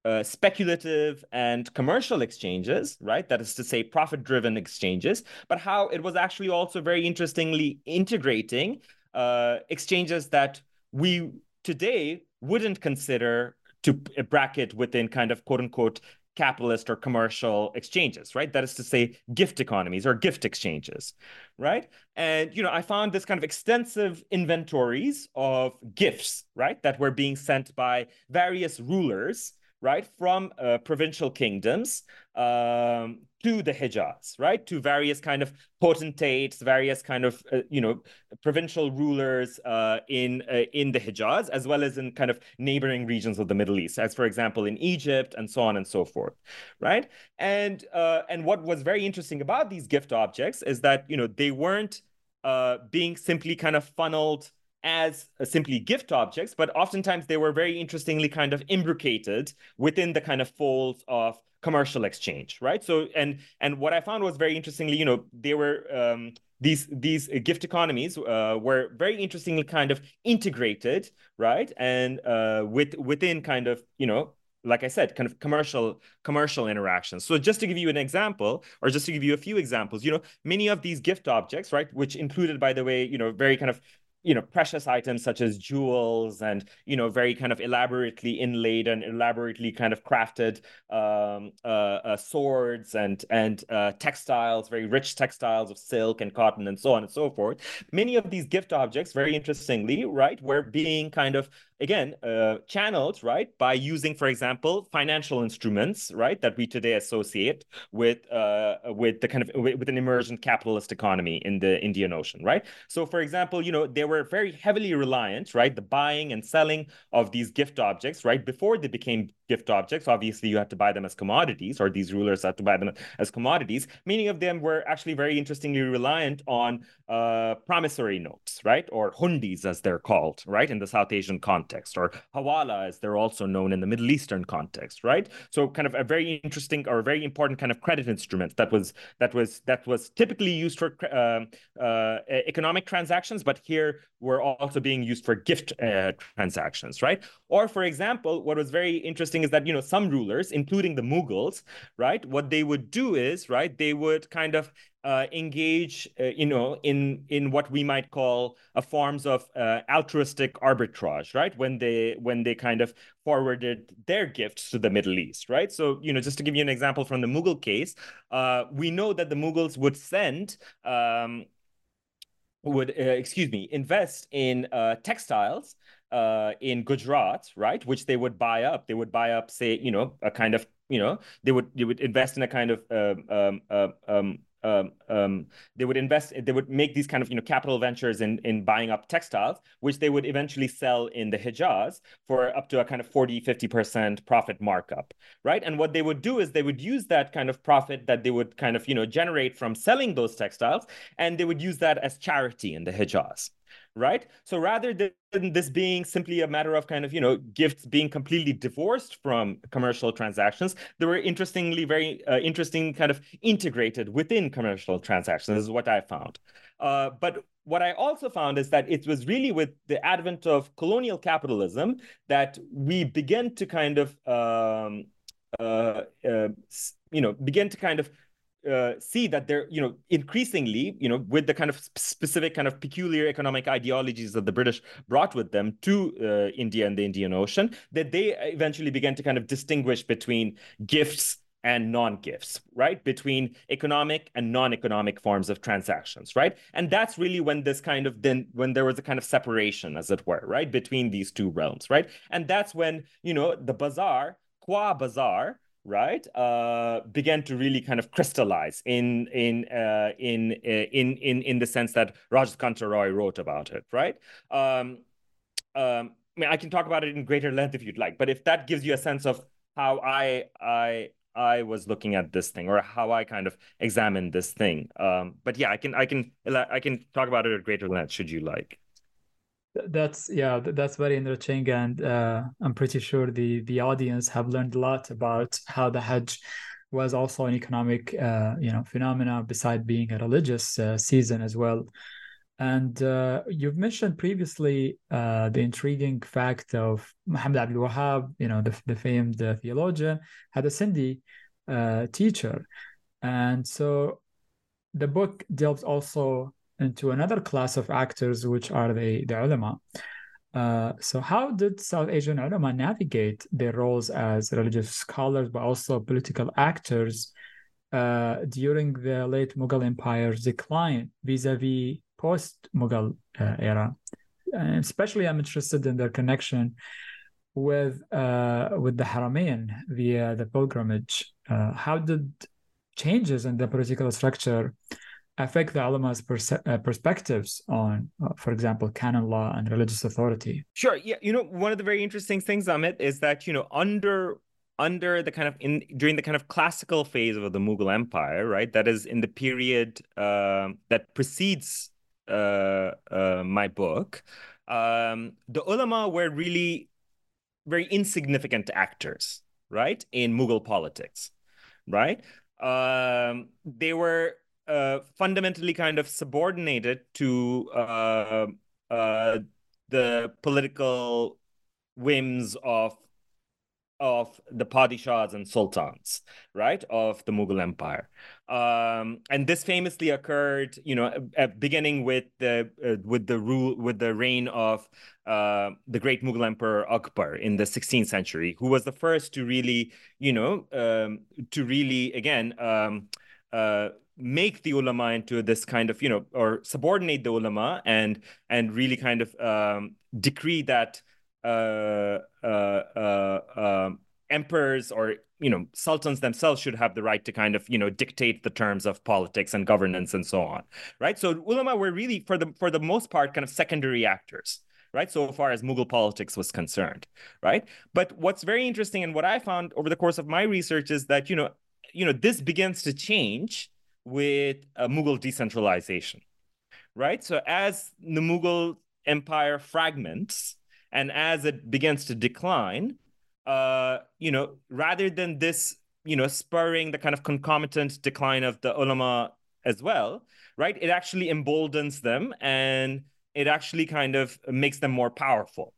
uh, speculative and commercial exchanges, right? That is to say, profit driven exchanges, but how it was actually also very interestingly integrating uh, exchanges that we today wouldn't consider to bracket within kind of quote unquote capitalist or commercial exchanges, right? That is to say, gift economies or gift exchanges, right? And, you know, I found this kind of extensive inventories of gifts, right, that were being sent by various rulers right, from uh, provincial kingdoms um, to the Hijaz, right, to various kind of potentates, various kind of uh, you know provincial rulers uh, in uh, in the Hijaz, as well as in kind of neighboring regions of the Middle East, as for example in Egypt and so on and so forth, right? And uh, and what was very interesting about these gift objects is that you know they weren't uh, being simply kind of funneled as uh, simply gift objects, but oftentimes they were very interestingly kind of imbricated within the kind of folds of commercial exchange, right? So, and and what I found was very interestingly, you know, they were um, these these gift economies uh, were very interestingly kind of integrated, right? And uh, with within kind of you know like I said, kind of commercial commercial interactions. So just to give you an example, or just to give you a few examples, you know, many of these gift objects, right, which included, by the way, you know, very kind of you know precious items such as jewels and you know very kind of elaborately inlaid and elaborately kind of crafted um, uh, uh, swords and and uh, textiles very rich textiles of silk and cotton and so on and so forth. Many of these gift objects very interestingly right were being kind of again uh, channeled right by using for example financial instruments right that we today associate with uh, with the kind of with an emergent capitalist economy in the indian ocean right so for example you know they were very heavily reliant right the buying and selling of these gift objects right before they became gift objects. Obviously, you had to buy them as commodities, or these rulers had to buy them as commodities. Many of them were actually very interestingly reliant on uh, promissory notes, right? Or hundis, as they're called, right? In the South Asian context, or hawala, as they're also known in the Middle Eastern context, right? So, kind of a very interesting or a very important kind of credit instrument that was that was that was typically used for uh, uh, economic transactions, but here were also being used for gift uh, transactions, right? Or, for example, what was very interesting is that you know some rulers, including the Mughals, right, what they would do is right, they would kind of uh, engage, uh, you know, in in what we might call a forms of uh, altruistic arbitrage, right? When they when they kind of forwarded their gifts to the Middle East, right? So, you know, just to give you an example from the Mughal case, uh, we know that the Mughals would send. Um, would uh, excuse me invest in uh, textiles uh, in Gujarat, right? Which they would buy up. They would buy up, say, you know, a kind of, you know, they would they would invest in a kind of um, um, uh, um, um, um, they would invest, they would make these kind of you know capital ventures in in buying up textiles, which they would eventually sell in the Hijaz for up to a kind of 40, 50% profit markup, right? And what they would do is they would use that kind of profit that they would kind of you know generate from selling those textiles, and they would use that as charity in the Hijaz right? So rather than this being simply a matter of kind of, you know, gifts being completely divorced from commercial transactions, they were interestingly very uh, interesting kind of integrated within commercial transactions, is what I found. Uh, but what I also found is that it was really with the advent of colonial capitalism that we began to kind of, um, uh, uh you know, begin to kind of uh, see that they're, you know, increasingly, you know, with the kind of specific kind of peculiar economic ideologies that the British brought with them to uh, India and the Indian Ocean, that they eventually began to kind of distinguish between gifts and non-gifts, right? Between economic and non-economic forms of transactions, right? And that's really when this kind of then when there was a kind of separation, as it were, right, between these two realms, right? And that's when you know the bazaar, qua bazaar, right, uh, began to really kind of crystallize in in uh, in uh, in in in the sense that Rajat Kanta Roy wrote about it, right? Um, um, I mean, I can talk about it in greater length if you'd like, but if that gives you a sense of how I I I was looking at this thing or how I kind of examined this thing. Um, but yeah, I can I can I can talk about it at greater length should you like. That's yeah, that's very enriching, and uh, I'm pretty sure the the audience have learned a lot about how the Hajj was also an economic uh, you know phenomena beside being a religious uh, season as well. And uh, you've mentioned previously uh, the intriguing fact of Muhammad Abdul Wahab, you know, the, the famed uh, theologian, had a Sindhi teacher. And so the book delves also into another class of actors, which are the, the ulama. Uh, so, how did South Asian ulama navigate their roles as religious scholars, but also political actors uh, during the late Mughal Empire's decline vis a vis post Mughal uh, era. And especially, I'm interested in their connection with uh, with the Haramain via the pilgrimage. Uh, how did changes in the political structure affect the ulama's uh, perspectives on, uh, for example, canon law and religious authority? Sure. Yeah. You know, one of the very interesting things, Ahmed, is that you know under under the kind of in during the kind of classical phase of the Mughal Empire, right? That is in the period uh, that precedes uh, uh, my book, um, the ulama were really very insignificant actors, right, in Mughal politics, right? Um, they were uh, fundamentally kind of subordinated to uh, uh, the political whims of of the padishahs and sultans, right, of the Mughal Empire. Um, and this famously occurred, you know, at beginning with the uh, with the rule with the reign of uh, the great Mughal Emperor Akbar in the 16th century, who was the first to really, you know, um, to really again um, uh, make the ulama into this kind of, you know, or subordinate the ulama and and really kind of um, decree that uh, uh, uh, um, emperors or you know sultans themselves should have the right to kind of you know dictate the terms of politics and governance and so on right? So ulama were really for the for the most part kind of secondary actors right? So far as mughal politics was concerned right? But what's very interesting and what i found over the course of my research is that you know you know this begins to change with uh, mughal decentralization right so as the mughal empire fragments and as it begins to decline, uh, you know, rather than this, you know, spurring the kind of concomitant decline of the ulama as well, right? It actually emboldens them and it actually kind of makes them more powerful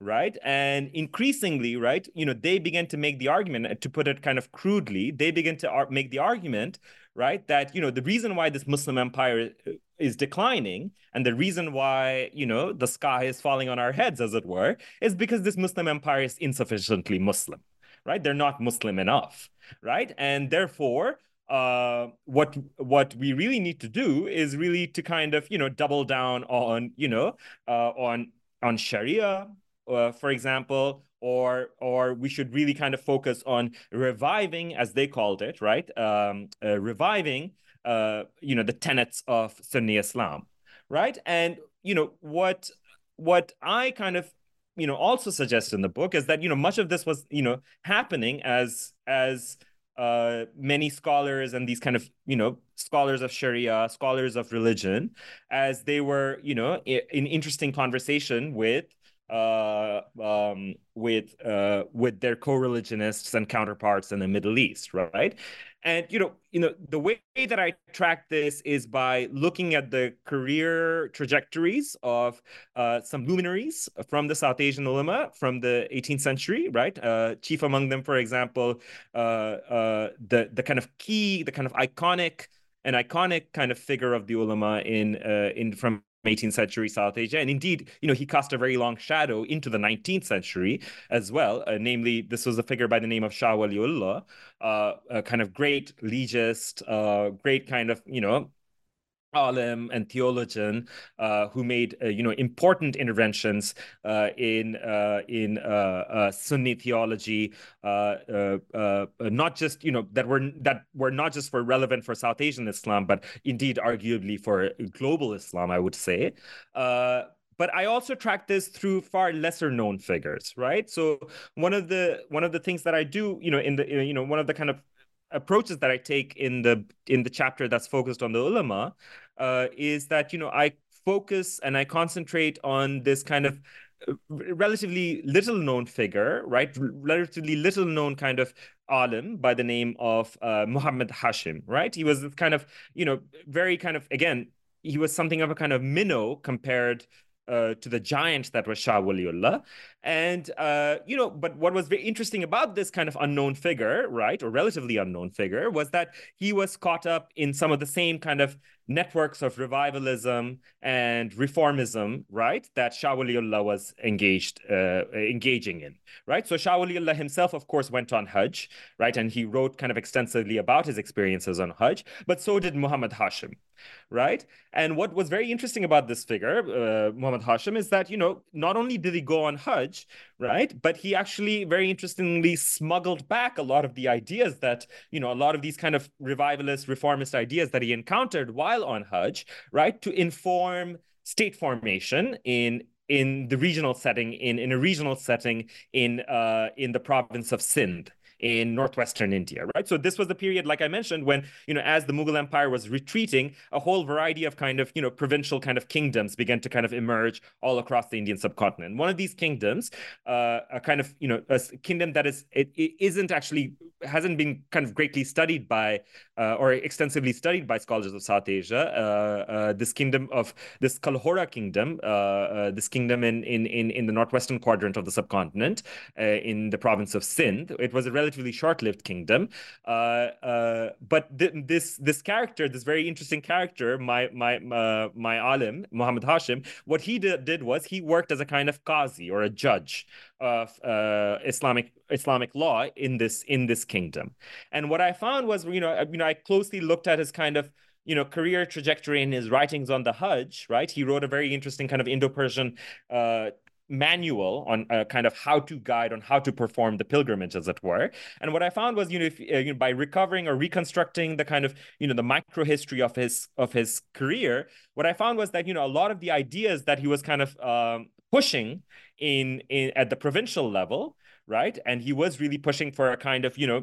right and increasingly right you know they begin to make the argument to put it kind of crudely they begin to ar- make the argument right? That you know the reason why this muslim empire uh, is declining and the reason why you know the sky is falling on our heads as it were is because this muslim empire is insufficiently muslim right? They're not muslim enough right? And therefore uh, what what we really need to do is really to kind of you know double down on you know uh, on on sharia uh, for example or or we should really kind of focus on reviving as they called it right um, uh, reviving uh, you know the tenets of Sunni Islam, right? And you know what what I kind of you know also suggest in the book is that you know much of this was you know happening as as uh, many scholars and these kind of you know scholars of Sharia, scholars of religion, as they were you know in interesting conversation with uh, um, with uh, with their co-religionists and counterparts in the Middle East, right? And you know, you know, the way that I track this is by looking at the career trajectories of uh, some luminaries from the South Asian ulama from the 18th century, right? Uh, chief among them, for example, uh, uh, the the kind of key, the kind of iconic, an iconic kind of figure of the ulama in uh, in from 18th century South Asia. And indeed, you know, he cast a very long shadow into the 19th century as well. Uh, namely, this was a figure by the name of Shah Waliullah, uh, a kind of great legist, uh, great kind of, you know, alim and theologian uh, who made uh, you know important interventions uh, in uh, in uh, uh, Sunni theology, not just you know that were that were not just for relevant for South Asian Islam, but indeed arguably for global Islam, I would say but I also track this through far lesser known figures, right? So one of the one of the things that I do, you know, in the you know one of the kind of approaches that I take in the in the chapter that's focused on the ulama uh, is that you know I focus and I concentrate on this kind of uh, relatively little known figure, right? Relatively little known kind of alim by the name of uh, Muhammad Hashim, right? He was kind of, you know, very kind of, again, he was something of a kind of minnow compared uh, to the giant that was Shah Waliullah. And, uh, you know, but what was very interesting about this kind of unknown figure, right, or relatively unknown figure, was that he was caught up in some of the same kind of networks of revivalism and reformism, right, that Shah Waliullah was engaged, uh, engaging in, right? So Shah Waliullah himself, of course, went on Hajj, right, and he wrote kind of extensively about his experiences on Hajj, but so did Muhammad Hashim, right? And what was very interesting about this figure, uh, Muhammad Hashim, is that, you know, not only did he go on Hajj, right, but he actually very interestingly smuggled back a lot of the ideas that, you know, a lot of these kind of revivalist, reformist ideas that he encountered while on Hajj, right, to inform state formation in in the regional setting in in a regional setting in uh in the province of Sindh in northwestern India, right? So this was the period, like I mentioned, when, you know, as the Mughal Empire was retreating, a whole variety of kind of, you know, provincial kind of kingdoms began to kind of emerge all across the Indian subcontinent. One of these kingdoms, uh, a kind of, you know, a kingdom that is, it, it isn't actually, hasn't been kind of greatly studied by, uh, or extensively studied by scholars of South Asia, uh, uh this kingdom of, this Kalhora kingdom, uh, this kingdom in, in, in, in the northwestern quadrant of the subcontinent, in the province of Sindh. It was a relatively short-lived kingdom. But th- this this character, this very interesting character, my my uh, my alim Muhammad Hashim, what he did, did was he worked as a kind of qazi or a judge of uh, Islamic Islamic law in this in this kingdom. And what I found was, you know, you know, I closely looked at his kind of you know career trajectory in his writings on the Hajj. Right, he wrote a very interesting kind of Indo-Persian uh, manual on a kind of how to guide on how to perform the pilgrimage as it were and what i found was you know, if, uh, you know by recovering or reconstructing the kind of you know the micro history of his of his career what i found was that you know a lot of the ideas that he was kind of um, pushing in, in at the provincial level right? And he was really pushing for a kind of you know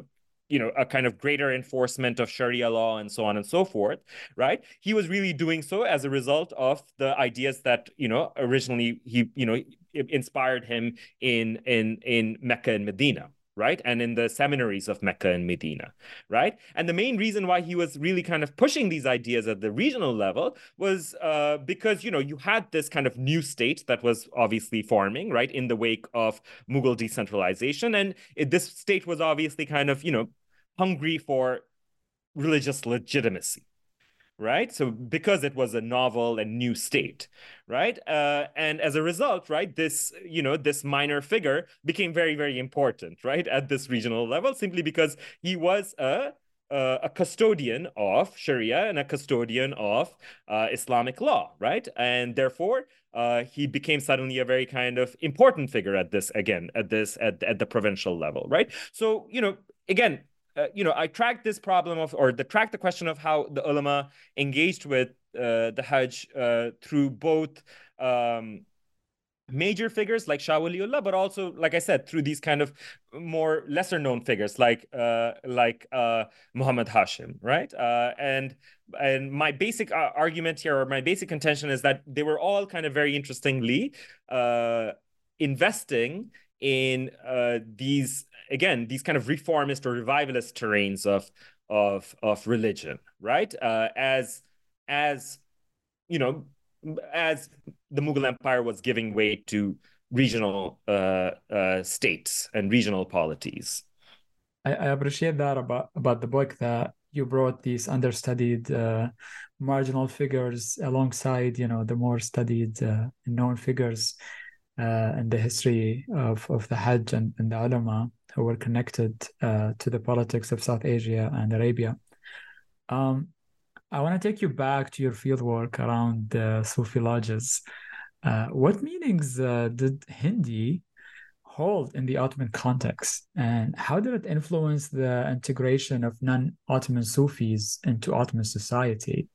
you know a kind of greater enforcement of sharia law and so on and so forth right? He was really doing so as a result of the ideas that you know originally he you know inspired him in in in Mecca and Medina right? And in the seminaries of Mecca and Medina, right? And the main reason why he was really kind of pushing these ideas at the regional level was uh, because, you know, you had this kind of new state that was obviously forming, right, in the wake of Mughal decentralization. And it, this state was obviously kind of, you know, hungry for religious legitimacy, right? So because it was a novel and new state, right? Uh, and as a result, right, this you know this minor figure became very very important, right, at this regional level, simply because he was a uh, a custodian of Sharia and a custodian of uh, Islamic law, right? And therefore, uh, he became suddenly a very kind of important figure at this again at this at, at the provincial level, right? So you know, again, uh, you know, I tracked this problem of, or the track the question of how the ulama engaged with uh, the Hajj uh, through both um, major figures like Shah Waliullah, but also, like I said, through these kind of more lesser known figures like uh, like uh, Muhammad Hashim, right? And and my basic argument here, or my basic contention, is that they were all kind of very interestingly investing in uh, these again these kind of reformist or revivalist terrains of of of religion, right? Uh, as as you know, as the Mughal Empire was giving way to regional uh, uh, states and regional polities. I, I, appreciate that about about the book that you brought these understudied uh, marginal figures alongside, you know, the more studied uh, known figures uh, in the history of, of the Hajj and, and the ulama who were connected uh, to the politics of South Asia and Arabia. Um, I want to take you back to your fieldwork around the Sufi lodges. Uh, what meanings uh, did Hindi hold in the Ottoman context, and how did it influence the integration of non-Ottoman Sufis into Ottoman society?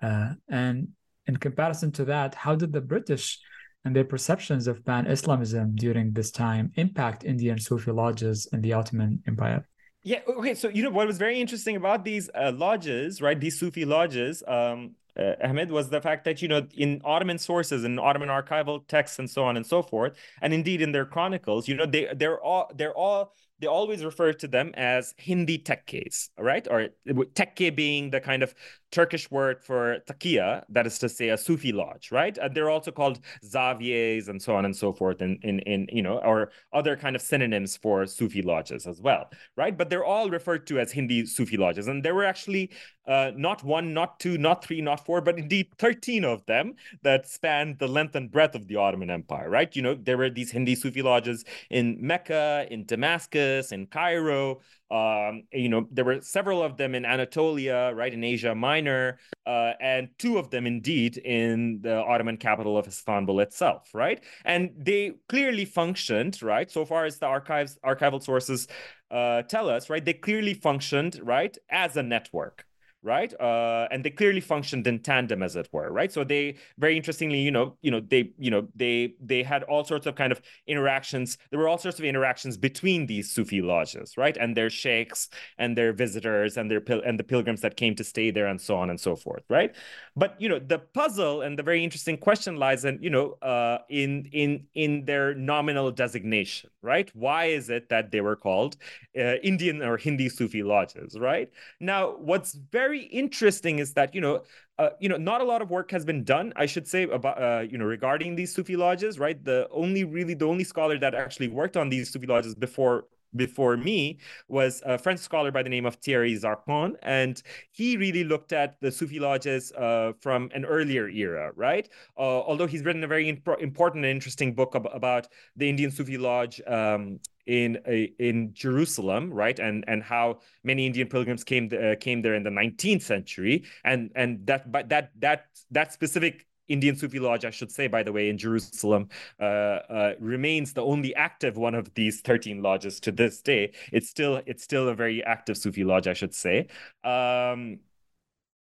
Uh, and in comparison to that, how did the British and their perceptions of pan-Islamism during this time impact Indian Sufi lodges in the Ottoman Empire? Yeah. Okay. So you know what was very interesting about these uh, lodges, right? These Sufi lodges, um, uh, Ahmed, was the fact that you know in Ottoman sources and Ottoman archival texts and so on and so forth, and indeed in their chronicles, you know they they're all they're all they always refer to them as Hindi tekkes, right? Or tekke being the kind of Turkish word for takia, that is to say a Sufi lodge, right? And they're also called zaviyes and so on and so forth, in, in, in you know, or other kind of synonyms for Sufi lodges as well, right? But they're all referred to as Hindi Sufi lodges. And there were actually uh, not one, not two, not three, not four, but indeed 13 of them that spanned the length and breadth of the Ottoman Empire, right? You know, there were these Hindi Sufi lodges in Mecca, in Damascus, in Cairo, um, you know, there were several of them in Anatolia, right, in Asia Minor, uh, and two of them indeed in the Ottoman capital of Istanbul itself, right? And they clearly functioned, right, so far as the archives, archival sources uh, tell us, right, they clearly functioned, right, as a network, right? Uh, and they clearly functioned in tandem, as it were, right? So they very interestingly, you know, you know, they, you know, they they had all sorts of kind of interactions. There were all sorts of interactions between these Sufi lodges, right, and their sheikhs and their visitors and their and the pilgrims that came to stay there and so on and so forth, right? But you know, the puzzle and the very interesting question lies in, you know, uh, in in in their nominal designation, right? Why is it that they were called uh, Indian or Hindi Sufi lodges, right? Now, what's very very interesting is that you know uh, you know not a lot of work has been done i should say about uh, you know regarding these sufi lodges right the only really the only scholar that actually worked on these sufi lodges before before me was a French scholar by the name of Thierry Zarcone, and he really looked at the Sufi lodges uh, from an earlier era, right? Uh, although he's written a very imp- important and interesting book ab- about the Indian Sufi lodge um, in in Jerusalem, right? And and how many Indian pilgrims came uh, came there in the 19th century, and and that but that that that specific Indian Sufi lodge, I should say, by the way, in Jerusalem, uh, uh, remains the only active one of these 13 lodges to this day. It's still it's still a very active Sufi lodge, I should say. Um,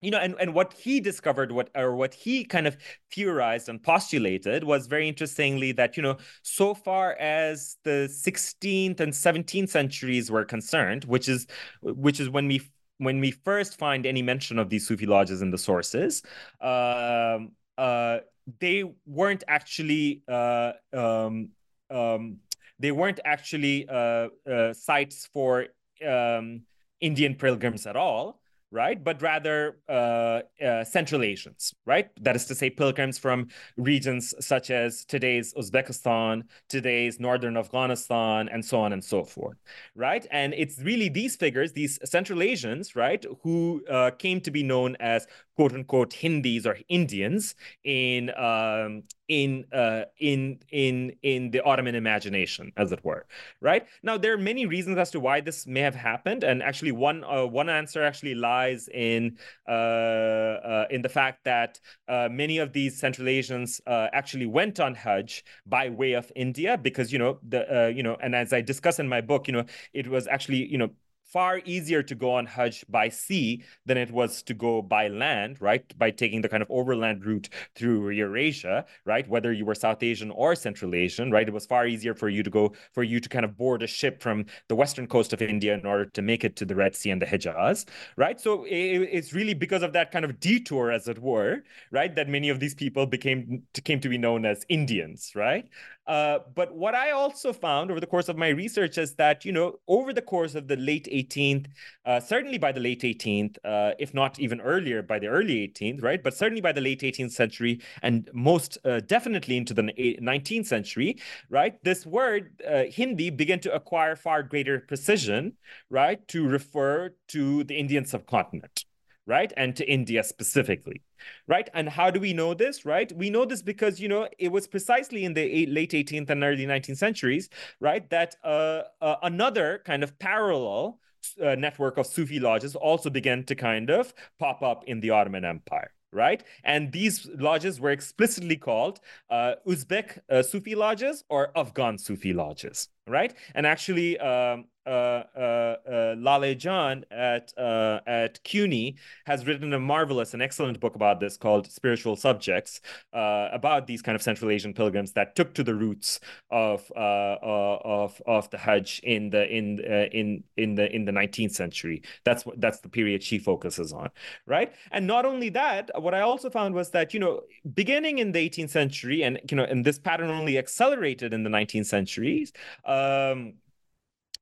you know and, and what he discovered what or what he kind of theorized and postulated was very interestingly that you know so far as the 16th and 17th centuries were concerned which is which is when we when we first find any mention of these sufi lodges in the sources um, uh, they weren't actually uh, um, um, they weren't actually uh, uh, sites for um, indian pilgrims at all right? But rather uh, uh, Central Asians, right? That is to say, pilgrims from regions such as today's Uzbekistan, today's northern Afghanistan, and so on and so forth, right? And it's really these figures, these Central Asians, right, who uh, came to be known as quote unquote Hindis or Indians in um, in uh, in in in the Ottoman imagination, as it were. Right now, there are many reasons as to why this may have happened, and actually, one uh, one answer actually lies in uh, uh in the fact that uh, many of these Central Asians uh, actually went on Hajj by way of India, because you know the you know, and as I discuss in my book, you know, it was actually you know far easier to go on Hajj by sea than it was to go by land, right? By taking the kind of overland route through Eurasia, right? Whether you were South Asian or Central Asian, right? It was far easier for you to go, for you to kind of board a ship from the western coast of India in order to make it to the Red Sea and the Hijaz, right? So it, it's really because of that kind of detour, as it were, right? That many of these people became, came to be known as Indians, right? Uh, but what I also found over the course of my research is that, you know, over the course of the late 18th, uh, certainly by the late 18th, uh, if not even earlier by the early 18th, right? But certainly by the late 18th century and most uh, definitely into the 19th century, right? This word, uh, Hindi, began to acquire far greater precision, right? To refer to the Indian subcontinent right? And to India specifically, right? And how do we know this, right? We know this because, you know, it was precisely in the late 18th and early 19th centuries, right, that uh, uh, another kind of parallel uh, network of Sufi lodges also began to kind of pop up in the Ottoman Empire right? And these lodges were explicitly called uh, Uzbek uh, Sufi lodges or Afghan Sufi lodges, right? And actually, um, uh, uh, uh, Lale Can at uh, at CUNY has written a marvelous and excellent book about this called Spiritual Subjects, uh, about these kind of Central Asian pilgrims that took to the roots of uh, of of the Hajj in the in in in the in the 19th century. That's that's the period she focuses on, right? And not only that, what I also found was that you know beginning in the 18th century, and you know, and this pattern only accelerated in the 19th centuries. Um,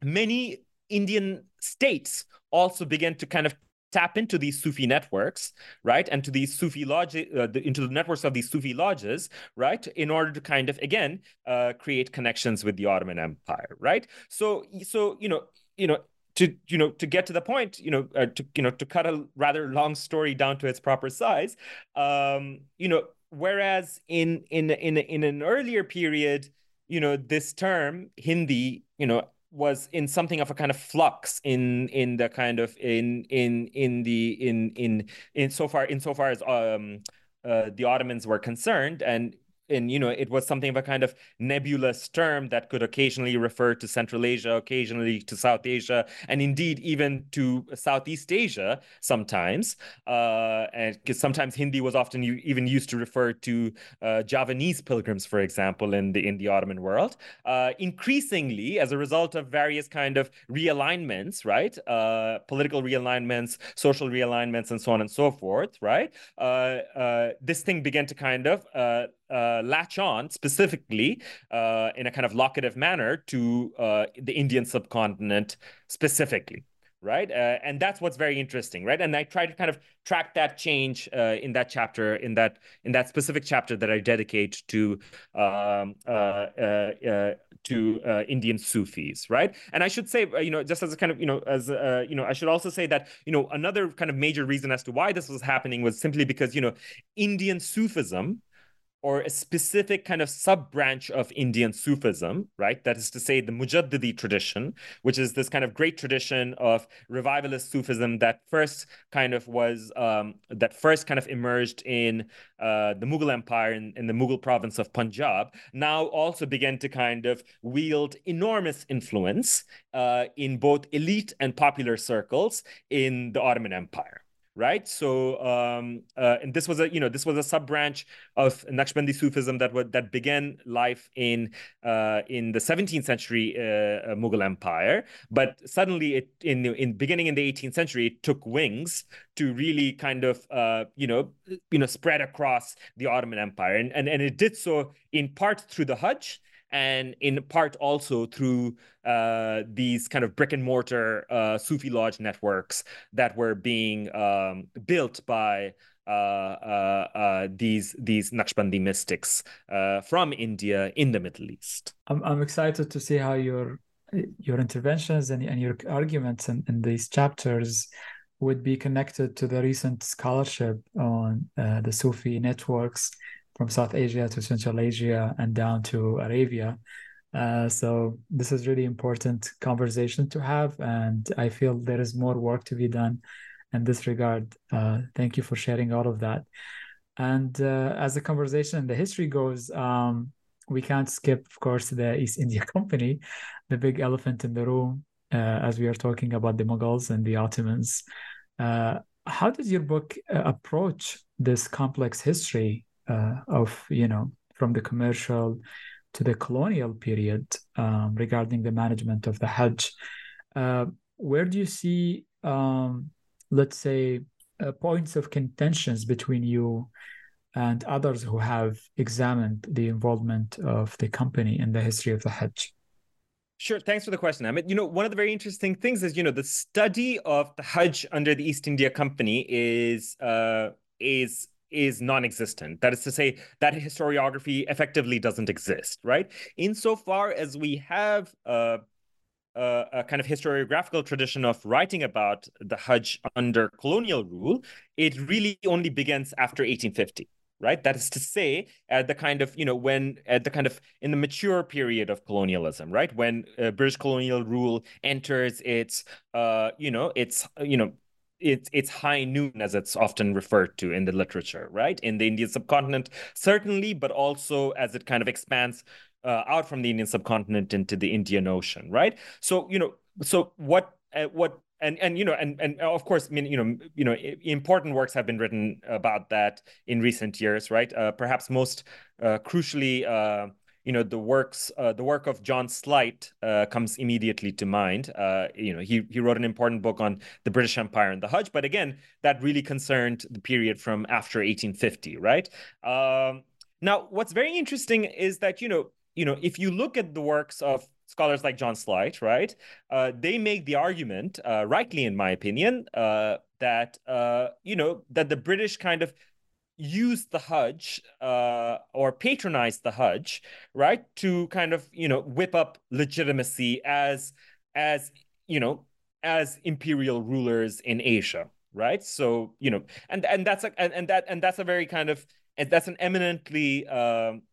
many Indian states also began to kind of tap into these Sufi networks, right, and to these Sufi lodges, uh, the, into the networks of these Sufi lodges, right, in order to kind of again uh, create connections with the Ottoman Empire, right. So, so you know, you know. To you know, to get to the point, you know, uh, to you know, to cut a rather long story down to its proper size, um, you know, whereas in in in in an earlier period, you know, this term Hindi, you know, was in something of a kind of flux in in the kind of in in in the in in in so far in so far as um uh, the Ottomans were concerned. And and you know it was something of a kind of nebulous term that could occasionally refer to central asia occasionally to south asia and indeed even to southeast asia sometimes uh, and because sometimes hindi was often even used to refer to uh, javanese pilgrims for example in the in the ottoman world. Uh, increasingly as a result of various kind of realignments right uh, political realignments social realignments and so on and so forth right uh, uh, this thing began to kind of uh, latch on specifically uh, in a kind of locative manner to uh, the Indian subcontinent specifically. Right. Uh, and that's what's very interesting. Right. And I try to kind of track that change uh, in that chapter, in that in that specific chapter that I dedicate to um, uh, to Indian Sufis. Right. And I should say, you know, just as a kind of, you know, as, you know, I should also say that, you know, another kind of major reason as to why this was happening was simply because, you know, Indian Sufism or a specific kind of sub branch of Indian Sufism, right? That is to say, the Mujaddidi tradition, which is this kind of great tradition of revivalist Sufism that first kind of was, um, that first kind of emerged in uh, the Mughal Empire in, in the Mughal province of Punjab, now also began to kind of wield enormous influence uh, in both elite and popular circles in the Ottoman Empire right? So, um, uh, and this was a you know this was a sub branch of Naqshbandi Sufism that was that began life in uh, in the 17th century uh, uh, Mughal Empire, but suddenly it in in beginning in the 18th century it took wings to really kind of uh, you know you know spread across the Ottoman Empire, and and and it did so in part through the Hajj and in part also through uh, these kind of brick and mortar uh, Sufi lodge networks that were being um, built by uh, uh, uh these these Naqshbandi mystics uh, from India in the Middle East. I'm I'm excited to see how your your interventions and, and your arguments in, in these chapters would be connected to the recent scholarship on the Sufi networks from South Asia to Central Asia and down to Arabia. Uh, so this is really important conversation to have, and I feel there is more work to be done in this regard. Uh, thank you for sharing all of that. And uh, as the conversation and the history goes, um, we can't skip, of course, the East India Company, the big elephant in the room, uh, as we are talking about the Mughals and the Ottomans. Uh, how does your book uh, approach this complex history uh, of you know from the commercial to the colonial period um, regarding the management of the Hajj. Uh, where do you see, um, let's say, uh, points of contentions between you and others who have examined the involvement of the company in the history of the Hajj? Sure. Thanks for the question, Ahmed. You know, one of the very interesting things is, you know, the study of the Hajj under the East India Company is uh, is is non-existent. That is to say, that historiography effectively doesn't exist, right? Insofar as we have uh, a, a, kind of historiographical tradition of writing about the Hajj under colonial rule, it really only begins after 1850 right that is to say at the kind of you know when at the kind of in the mature period of colonialism right when uh, british colonial rule enters its uh you know its you know it's it's high noon as it's often referred to in the literature right? In the indian subcontinent certainly but also as it kind of expands uh, out from the indian subcontinent into the indian ocean right? So you know so what uh, what and and you know and and of course I mean you know you know important works have been written about that in recent years right? Uh, perhaps most uh, crucially uh, you know the works uh, the work of John Slight uh, comes immediately to mind uh, you know he he wrote an important book on the British Empire and the Hajj but again that really concerned the period from after 1850 right um, now what's very interesting is that you know you know if you look at the works of scholars like John Slight, right? Uh, they make the argument, uh, rightly in my opinion, uh, that you know that the British kind of used the Hajj uh, or patronize the Hajj, right, to kind of you know whip up legitimacy as as you know as imperial rulers in Asia, right? So you know, and and that's a and, and that and that's a very kind of that's an eminently um,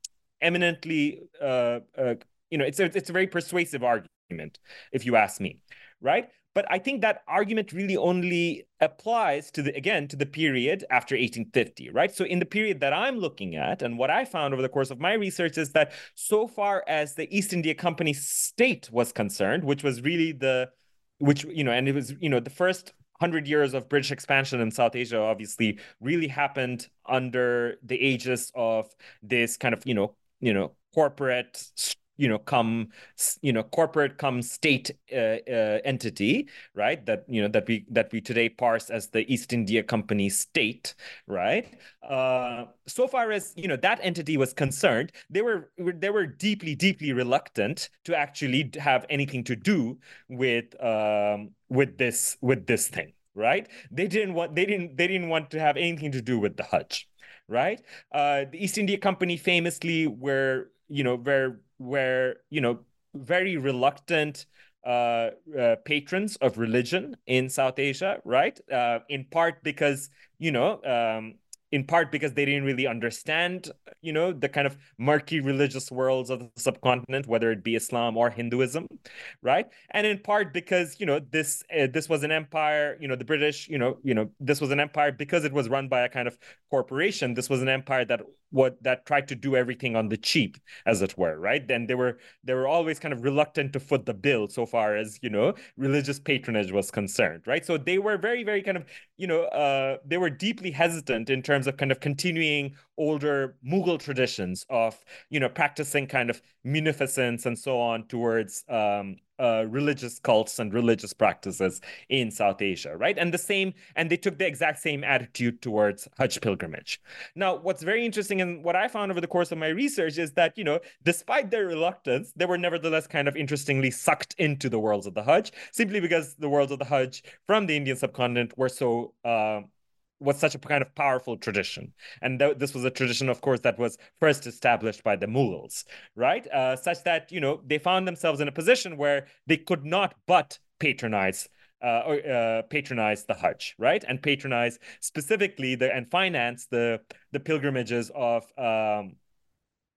eminently uh, uh, you know, it's a, it's a very persuasive argument, if you ask me, right? But I think that argument really only applies to the again to the period after 1850, right? So in the period that I'm looking at, and what I found over the course of my research is that so far as the East India Company state was concerned, which was really the which you know, and it was you know the first hundred years of British expansion in South Asia obviously really happened under the aegis of this kind of you know you know corporate you know come you know corporate come state uh, uh, entity right? That you know that we that we today parse as the east india company state right? Uh, so far as you know that entity was concerned they were they were deeply deeply reluctant to actually have anything to do with um, with this with this thing right? They didn't want they didn't they didn't want to have anything to do with the hajj right? Uh, the east india company famously were you know were were you know very reluctant uh, uh, patrons of religion in South Asia, right? Uh, in part because you know um, in part because they didn't really understand, you know, the kind of murky religious worlds of the subcontinent, whether it be Islam or Hinduism, right? And in part because, you know, this uh, this was an empire, you know, the British, you know, you know, this was an empire because it was run by a kind of corporation. This was an empire that what that tried to do everything on the cheap, as it were, right? Then they were they were always kind of reluctant to foot the bill so far as you know religious patronage was concerned, right? So they were very very kind of you know uh, they were deeply hesitant in terms of kind of continuing older Mughal traditions of you know practicing kind of munificence and so on towards um, uh, religious cults and religious practices in South Asia, right? And the same, and they took the exact same attitude towards Hajj pilgrimage. Now, what's very interesting and what I found over the course of my research is that, you know, despite their reluctance, they were nevertheless kind of interestingly sucked into the worlds of the Hajj, simply because the worlds of the Hajj from the Indian subcontinent were so uh, was such a kind of powerful tradition. And th- this was a tradition, of course, that was first established by the Mughals, right? Uh, such that, you know, they found themselves in a position where they could not but patronize uh, or uh, patronize the Hajj, right, and patronize specifically the and finance the the pilgrimages of um,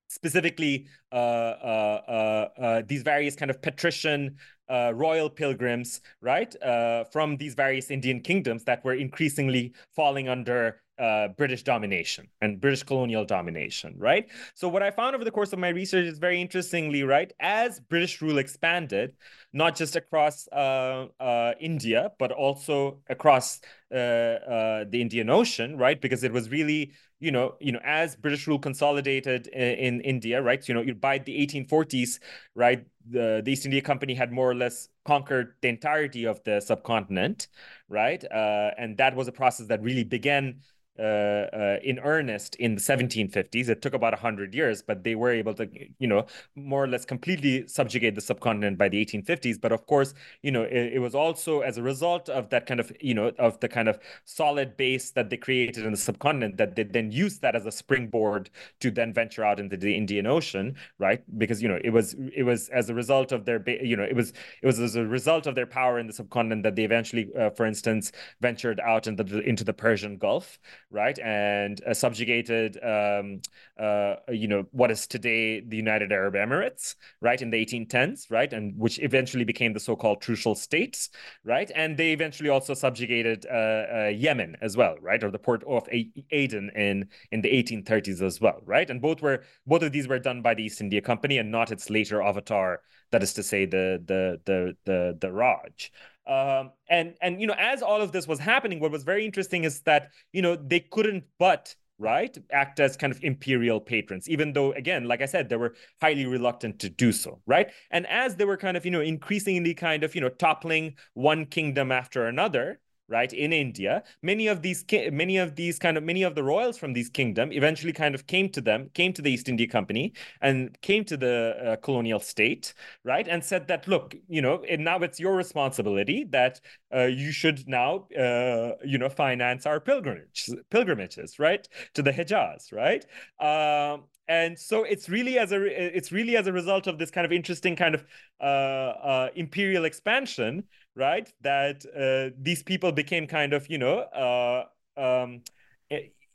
specifically uh, uh, uh, uh, these various kind of patrician uh, royal pilgrims, right, uh, from these various Indian kingdoms that were increasingly falling under uh, British domination and British colonial domination, right? So what I found over the course of my research is very interestingly, right, as British rule expanded, not just across uh, uh, India, but also across the Indian Ocean, right? Because it was really, you know, you know, as British rule consolidated in, in India, right? You know, by the 1840s, right, the, the East India Company had more or less conquered the entirety of the subcontinent, right? Uh, and that was a process that really began uh, uh, in earnest in the 1750s. It took about 100 years, but they were able to, you know, more or less completely subjugate the subcontinent by the 1850s. But of course, you know, it, it was also as a result of that kind of, you know, of the kind of solid base that they created in the subcontinent that they then used that as a springboard to then venture out into the Indian Ocean, right? Because, you know, it was it was as a result of their, you know, it was it was as a result of their power in the subcontinent that they eventually, uh, for instance, ventured out into the, into the Persian Gulf, right, and uh, subjugated, um, uh, you know, what is today the United Arab Emirates, right, in the 1810s, right, and which eventually became the so-called Trucial States, right, and they eventually also subjugated uh, uh, Yemen as well, right, or the port of Aden in in the 1830s as well, right, and both were both of these were done by the East India Company and not its later avatar, that is to say, the the the the the Raj. Um, and and you know, as all of this was happening, what was very interesting is that you know they couldn't but right act as kind of imperial patrons even though again like i said they were highly reluctant to do so right? And as they were kind of you know increasingly kind of you know toppling one kingdom after another right in india many of these many of these kind of many of the royals from these kingdom eventually kind of came to them came to the east india company and came to the uh, colonial state right and said that look you know it, now it's your responsibility that uh, you should now uh, you know finance our pilgrimage pilgrimages right to the hijaz right? Um, and so it's really as a it's really as a result of this kind of interesting kind of uh, uh, imperial expansion right? That uh, these people became kind of, you know, uh, um,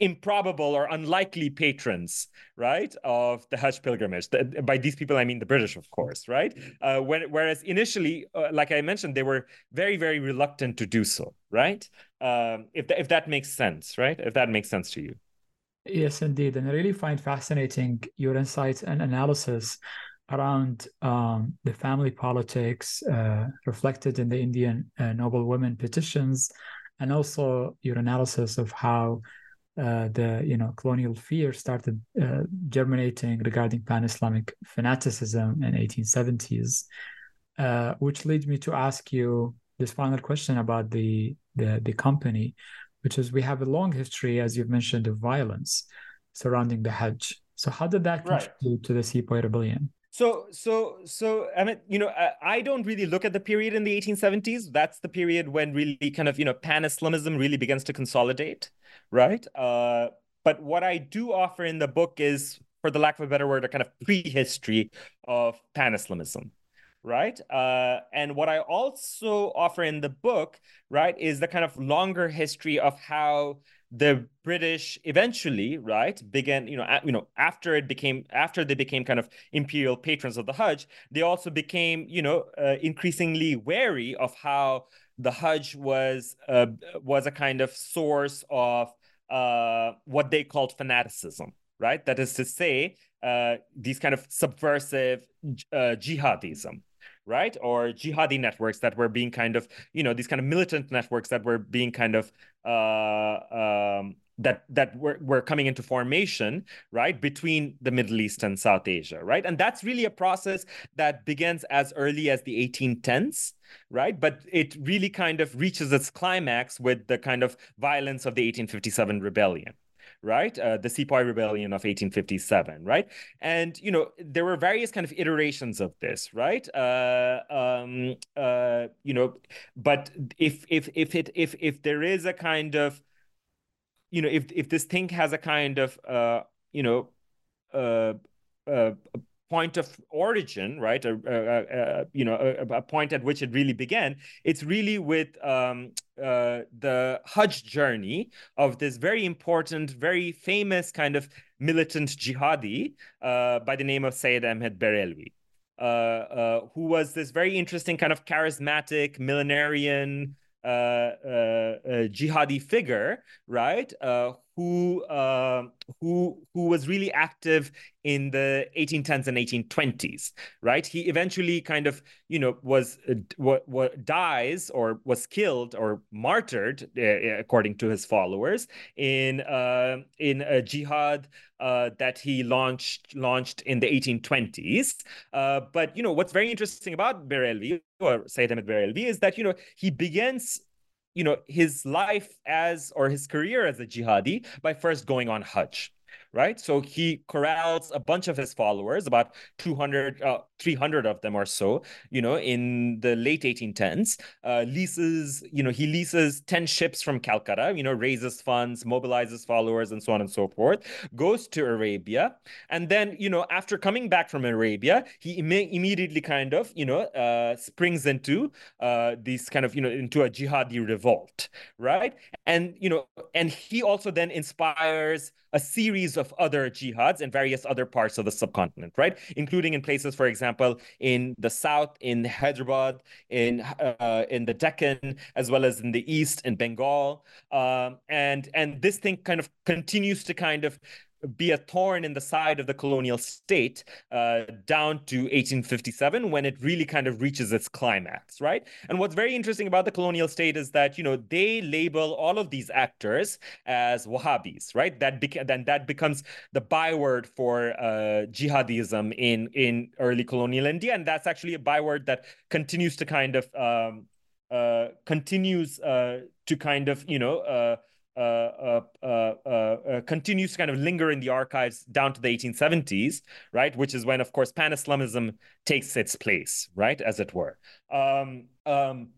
improbable or unlikely patrons, right, of the Hajj pilgrimage. By these people, I mean the British, of course, right? Uh, when, whereas initially, uh, like I mentioned, they were very, very reluctant to do so, right? Um, if, th- if that makes sense, right? If that makes sense to you. Yes, indeed. And I really find fascinating your insights and analysis around um, the family politics uh, reflected in the Indian uh, noble women petitions, and also your analysis of how uh, the you know colonial fear started uh, germinating regarding pan-Islamic fanaticism in 1870s, uh, which leads me to ask you this final question about the the, the company, which is we have a long history, as you've mentioned, of violence surrounding the Hajj. So how did that contribute right. to the Sepoy Rebellion? So, so, so, I mean, you know, I, I, don't really look at the period in the 1870s. That's the period when really kind of, you know, pan Islamism really begins to consolidate, right? Uh, but what I do offer in the book is, for the lack of a better word, a kind of prehistory of pan Islamism, right? Uh, and what I also offer in the book, right, is the kind of longer history of how the British eventually, right, began, you know, a, you know, after it became, after they became kind of imperial patrons of the Hajj, they also became, you know, uh, increasingly wary of how the Hajj was uh, was a kind of source of uh, what they called fanaticism, right? That is to say, uh, these kind of subversive uh, jihadism, right? Or jihadi networks that were being kind of, you know, these kind of militant networks that were being kind of uh, um, that that were, were coming into formation right between the middle east and south asia right? And that's really a process that begins as early as the 1810s right? But it really kind of reaches its climax with the kind of violence of the 1857 rebellion right? Uh, the Sepoy Rebellion of 1857, right? And you know there were various kind of iterations of this, right? Uh, um, uh, you know, but if if if it if if there is a kind of you know if if this thing has a kind of uh, you know uh, uh, point of origin, right? A, a, a you know, a, a, point at which it really began. It's really with um, uh, the Hajj journey of this very important, very famous kind of militant jihadi uh, by the name of Sayyid Ahmed Barelvi. Uh, uh, who was this very interesting kind of charismatic millenarian uh, uh, jihadi figure, right? Who who who was really active in the 1810s and 1820s right? He eventually kind of you know was uh, what what dies or was killed or martyred uh, according to his followers in uh, in a jihad uh, that he launched launched in the 1820s uh, but you know what's very interesting about Barelvi or Sayyid Ahmed Barelvi is that you know he begins you know his life as or his career as a jihadi by first going on Hajj right? So he corrals a bunch of his followers, about 200, uh, 300 of them or so, you know, in the late 1810s, uh, leases, you know, he leases 10 ships from Calcutta, you know, raises funds, mobilizes followers, and so on and so forth, goes to Arabia. And then, you know, after coming back from Arabia, he Im- immediately kind of, you know, uh, springs into uh, these kind of, you know, into a jihadi revolt, right? And, you know, and he also then inspires a series of other jihads in various other parts of the subcontinent, right? Including in places, for example, in the south, in Hyderabad, in uh, in the Deccan, as well as in the east, in Bengal, um, and and this thing kind of continues to kind of be a thorn in the side of the colonial state uh, down to 1857 when it really kind of reaches its climax, right? And what's very interesting about the colonial state is that you know they label all of these actors as Wahhabis, right? That beca- then that becomes the byword for uh, jihadism in in early colonial India, and that's actually a byword that continues to kind of um, uh, continues uh, to kind of you know uh, uh, uh, continues to kind of linger in the archives down to the 1870s, right? Which is when, of course, pan-Islamism takes its place, right, as it were. Um, um,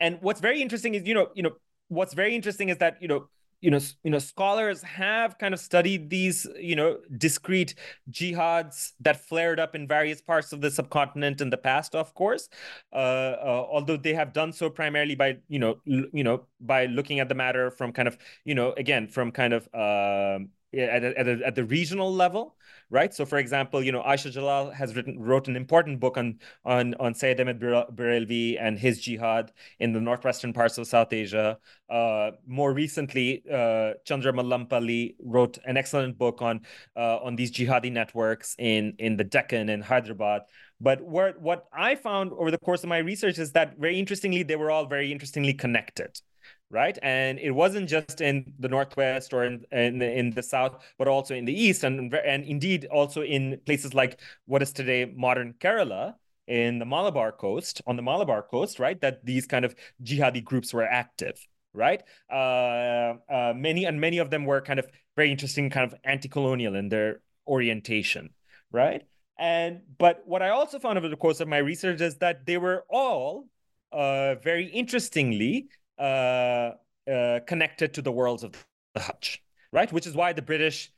and what's very interesting is, you know, you know, what's very interesting is that, you know, you know, you know, scholars have kind of studied these, you know, discrete jihads that flared up in various parts of the subcontinent in the past, of course. Uh, uh, although they have done so primarily by, you know, you know, by looking at the matter from kind of, you know, again, from kind of um, at, a, at, a, at the regional level, right? So, for example, you know, Ayesha Jalal has written wrote an important book on on on Sayyid Ahmed Barelvi and his jihad in the northwestern parts of South Asia. Uh, more recently, uh, Chandra Mallampalli wrote an excellent book on uh, on these jihadi networks in in the Deccan and Hyderabad. But what what I found over the course of my research is that very interestingly, they were all very interestingly connected right? And it wasn't just in the northwest or in in, in the south, but also in the east, and and indeed also in places like what is today modern Kerala in the Malabar coast, on the Malabar coast, right? That these kind of jihadi groups were active, right? Uh, uh, many and many of them were kind of very interesting, kind of anti-colonial in their orientation, right? And but what I also found over the course of my research is that they were all uh, very interestingly uh, uh, connected to the worlds of the Hajj, right? Which is why the British,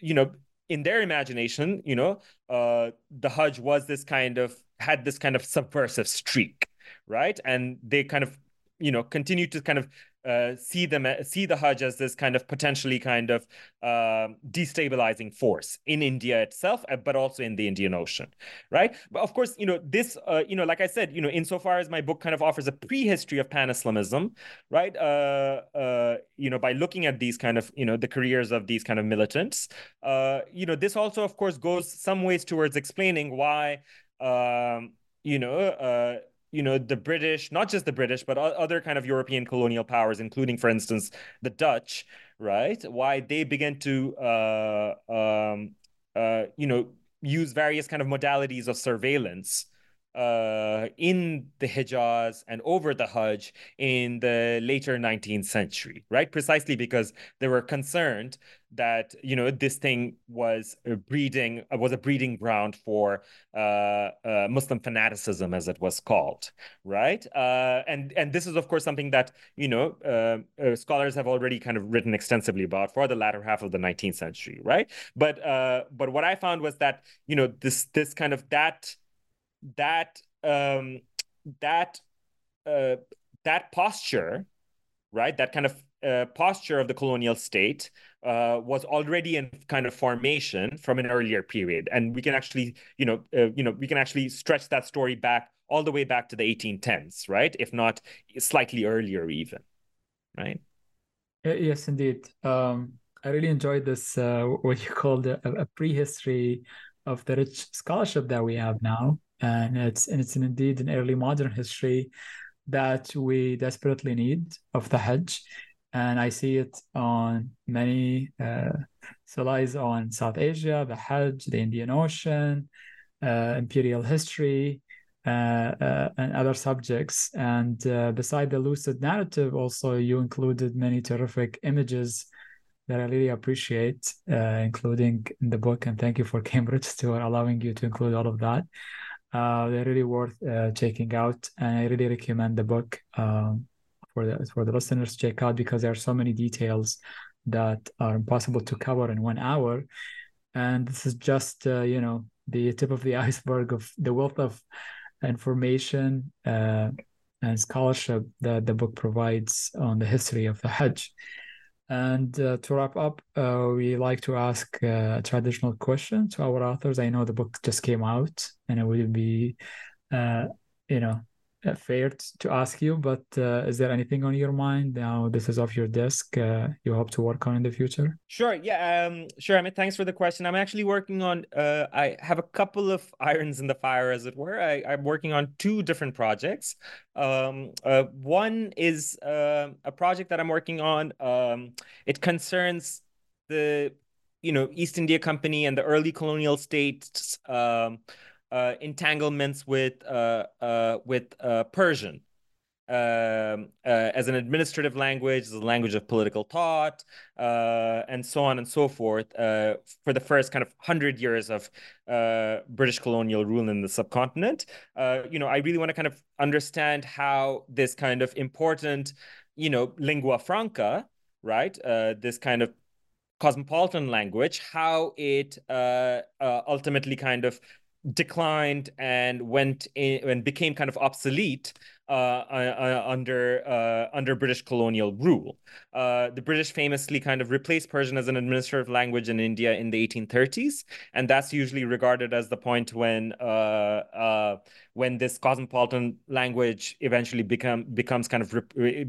you know, in their imagination, you know, uh, the Hajj was this kind of had this kind of subversive streak, right? And they kind of, you know, continue to kind of uh, see them see the Hajj as this kind of potentially kind of uh, destabilizing force in India itself, uh, but also in the Indian Ocean, right? But of course, you know this, uh, you know, like I said, you know, insofar as my book kind of offers a prehistory of Pan-Islamism, right? Uh, uh, you know, by looking at these kind of, you know, the careers of these kind of militants, you know, this also, of course, goes some ways towards explaining why, um, you know you know the british not just the british but other kind of european colonial powers including for instance the dutch right why they began to uh, um, uh, you know use various kind of modalities of surveillance uh, in the Hijaz and over the Hajj in the later 19th century, right? Precisely because they were concerned that you know this thing was a breeding uh, was a breeding ground for uh, uh, Muslim fanaticism, as it was called, right? Uh, and and this is of course something that you know uh, uh, scholars have already kind of written extensively about for the latter half of the 19th century, right? But but what I found was that you know this this kind of that that um, that that posture, right? That kind of uh, posture of the colonial state uh, was already in kind of formation from an earlier period, and we can actually, you know, uh, you know, we can actually stretch that story back all the way back to the 1810s, right? If not slightly earlier, even, right? Yes, indeed. Um, I really enjoyed this uh, what you called a, a prehistory of the rich scholarship that we have now, and it's and it's indeed an early modern history that we desperately need of the Hajj and I see it on many uh, lies on South Asia, the Hajj, the Indian Ocean, uh, imperial history, uh, uh, and other subjects. And uh, beside the lucid narrative, also you included many terrific images that I really appreciate, uh, including in the book. And thank you for Cambridge for allowing you to include all of that. They're really worth checking out, and I really recommend the book um, for the for the listeners to check out because there are so many details that are impossible to cover in one hour. And this is just you know the tip of the iceberg of the wealth of information uh, and scholarship that the book provides on the history of the Hajj. And uh, to wrap up, uh, we like to ask uh, a traditional question to our authors. I know the book just came out, and it would be, uh, you know, uh, fair to ask you, but uh, is there anything on your mind now? This is off your desk. Uh, you hope to work on in the future? Sure. Yeah. Um. Sure. I mean, thanks for the question. I'm actually working on. Uh, I have a couple of irons in the fire, as it were. I, I'm working on two different projects. Um. Uh. One is uh, a project that I'm working on. Um. It concerns the, you know, East India Company and the early colonial states. Uh, entanglements with uh, uh, with uh, Persian um, uh, as an administrative language, as a language of political thought, uh, and so on and so forth, for the first kind of hundred years of British colonial rule in the subcontinent. you know, I really want to kind of understand how this kind of important, you know, lingua franca, right? this kind of cosmopolitan language, how it ultimately kind of declined and went in and became kind of obsolete uh, uh, under uh, under British colonial rule. Uh, the British famously kind of replaced Persian as an administrative language in India in the 1830s, and that's usually regarded as the point when uh, uh, when this cosmopolitan language eventually become becomes kind of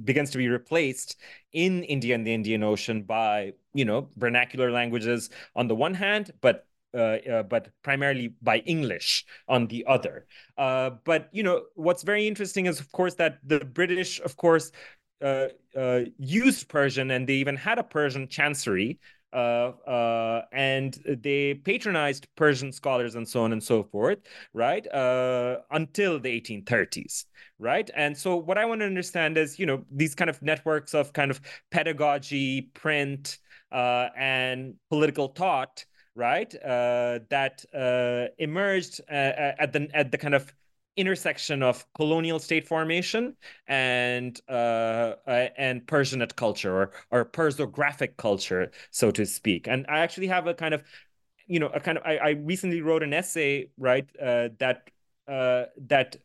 begins to be replaced in India and the Indian Ocean by you know vernacular languages on the one hand, but uh, uh, but primarily by English on the other. Uh, but you know what's very interesting is, of course, that the British, of course, uh, uh, used Persian, and they even had a Persian chancery. Uh, and they patronized Persian scholars and so on and so forth, right? until the 1830s, right? And so, what I want to understand is, you know, these kind of networks of kind of pedagogy, print, and political thought right? Uh, that uh, emerged uh, uh, at the at the kind of intersection of colonial state formation and uh, uh, and Persianate culture or or Persographic culture, so to speak. And I actually have a kind of you know a kind of I, I recently wrote an essay right that that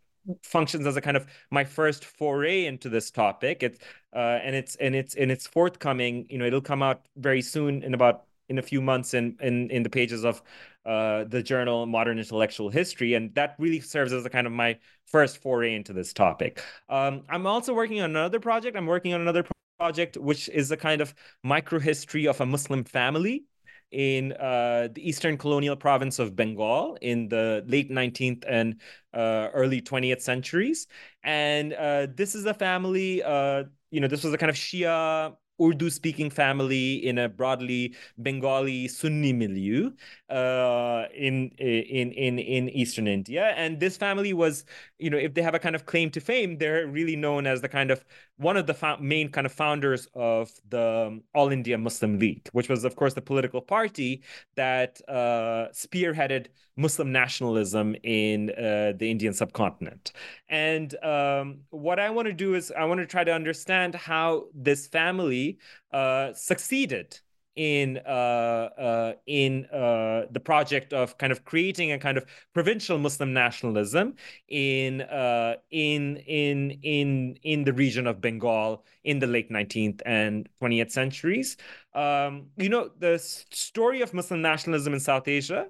functions as a kind of my first foray into this topic. It's uh, and it's and it's and it's forthcoming. You know, it'll come out very soon in about in a few months in in, in the pages of uh, the journal Modern Intellectual History, and that really serves as a kind of my first foray into this topic. Um, I'm also working on another project. I'm working on another project which is a kind of microhistory of a Muslim family in uh, the eastern colonial province of Bengal in the late 19th and uh, early 20th centuries. And uh, this is a family, uh, you know, this was a kind of Shia Urdu speaking family in a broadly Bengali Sunni milieu uh, in, in, in, in Eastern India. And this family was, you know, if they have a kind of claim to fame, they're really known as the kind of one of the main kind of founders of the All India Muslim League, which was, of course, the political party that uh, spearheaded Muslim nationalism in uh, the Indian subcontinent. And um, what I want to do is I want to try to understand how this family uh, succeeded in uh, uh, in uh, the project of kind of creating a kind of provincial Muslim nationalism in uh, in in in in the region of Bengal in the late 19th and 20th centuries. Um, you know, the story of Muslim nationalism in South Asia.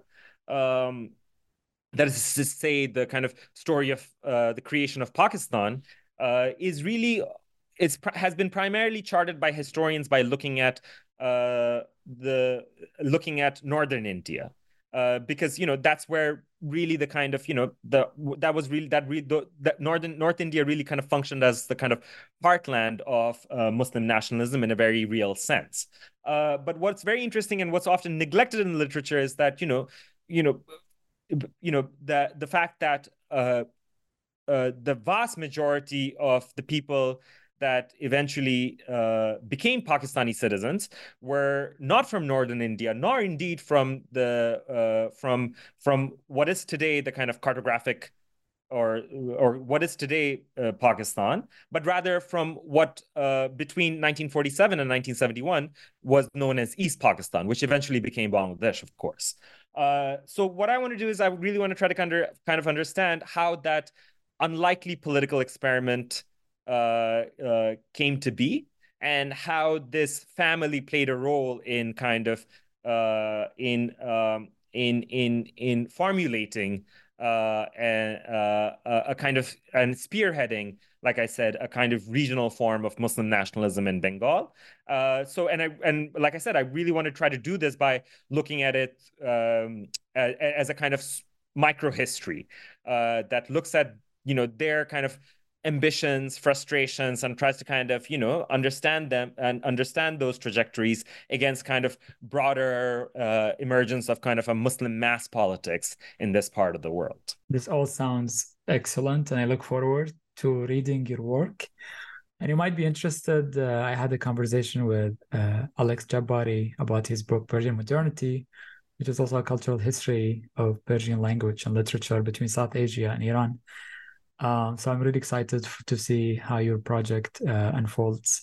Um, that is to say, the kind of story of uh, the creation of Pakistan uh, is really it's has been primarily charted by historians by looking at the looking at northern India. Uh, because you know that's where really the kind of you know the that was really that really the, that northern North India really kind of functioned as the kind of heartland of uh, Muslim nationalism in a very real sense. Uh, but what's very interesting and what's often neglected in the literature is that you know you know you know the the fact that uh, uh, the vast majority of the people that eventually uh, became Pakistani citizens were not from northern India, nor indeed from the uh, from from what is today the kind of cartographic or or what is today uh, Pakistan, but rather from what uh, between 1947 and 1971 was known as East Pakistan, which eventually became Bangladesh, of course. Uh, so what I want to do is I really want to try to kind of kind of understand how that unlikely political experiment came to be and how this family played a role in kind of uh, in um, in in in formulating uh, and, uh, a kind of and spearheading, like I said, a kind of regional form of Muslim nationalism in Bengal. Uh, so, and I and like I said, I really want to try to do this by looking at it um, as, as, a kind of micro history that looks at you know their kind of ambitions, frustrations, and tries to kind of, you know, understand them and understand those trajectories against kind of broader uh, emergence of kind of a Muslim mass politics in this part of the world. This all sounds excellent, and I look forward to reading your work. And you might be interested. Uh, I had a conversation with uh, Alex Jabbari about his book Persian Modernity, which is also a cultural history of Persian language and literature between South Asia and Iran. Um, so I'm really excited to see how your project uh, unfolds,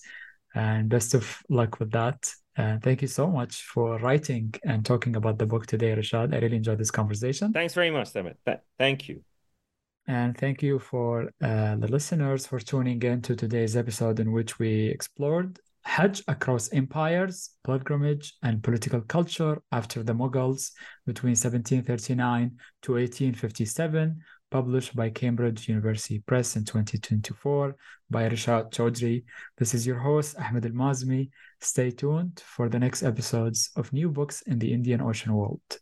and best of luck with that. And thank you so much for writing and talking about the book today, Rishad. I really enjoyed this conversation. Thanks very much, David. Th- thank you. And thank you for uh, the listeners for tuning in to today's episode in which we explored Hajj across empires, pilgrimage, and political culture after the Mughals between 1739 to 1857 published by Cambridge University Press in 2024 by Rishad Choudhury. This is your host, Ahmed AlMaazmi. Stay tuned for the next episodes of New Books in the Indian Ocean World.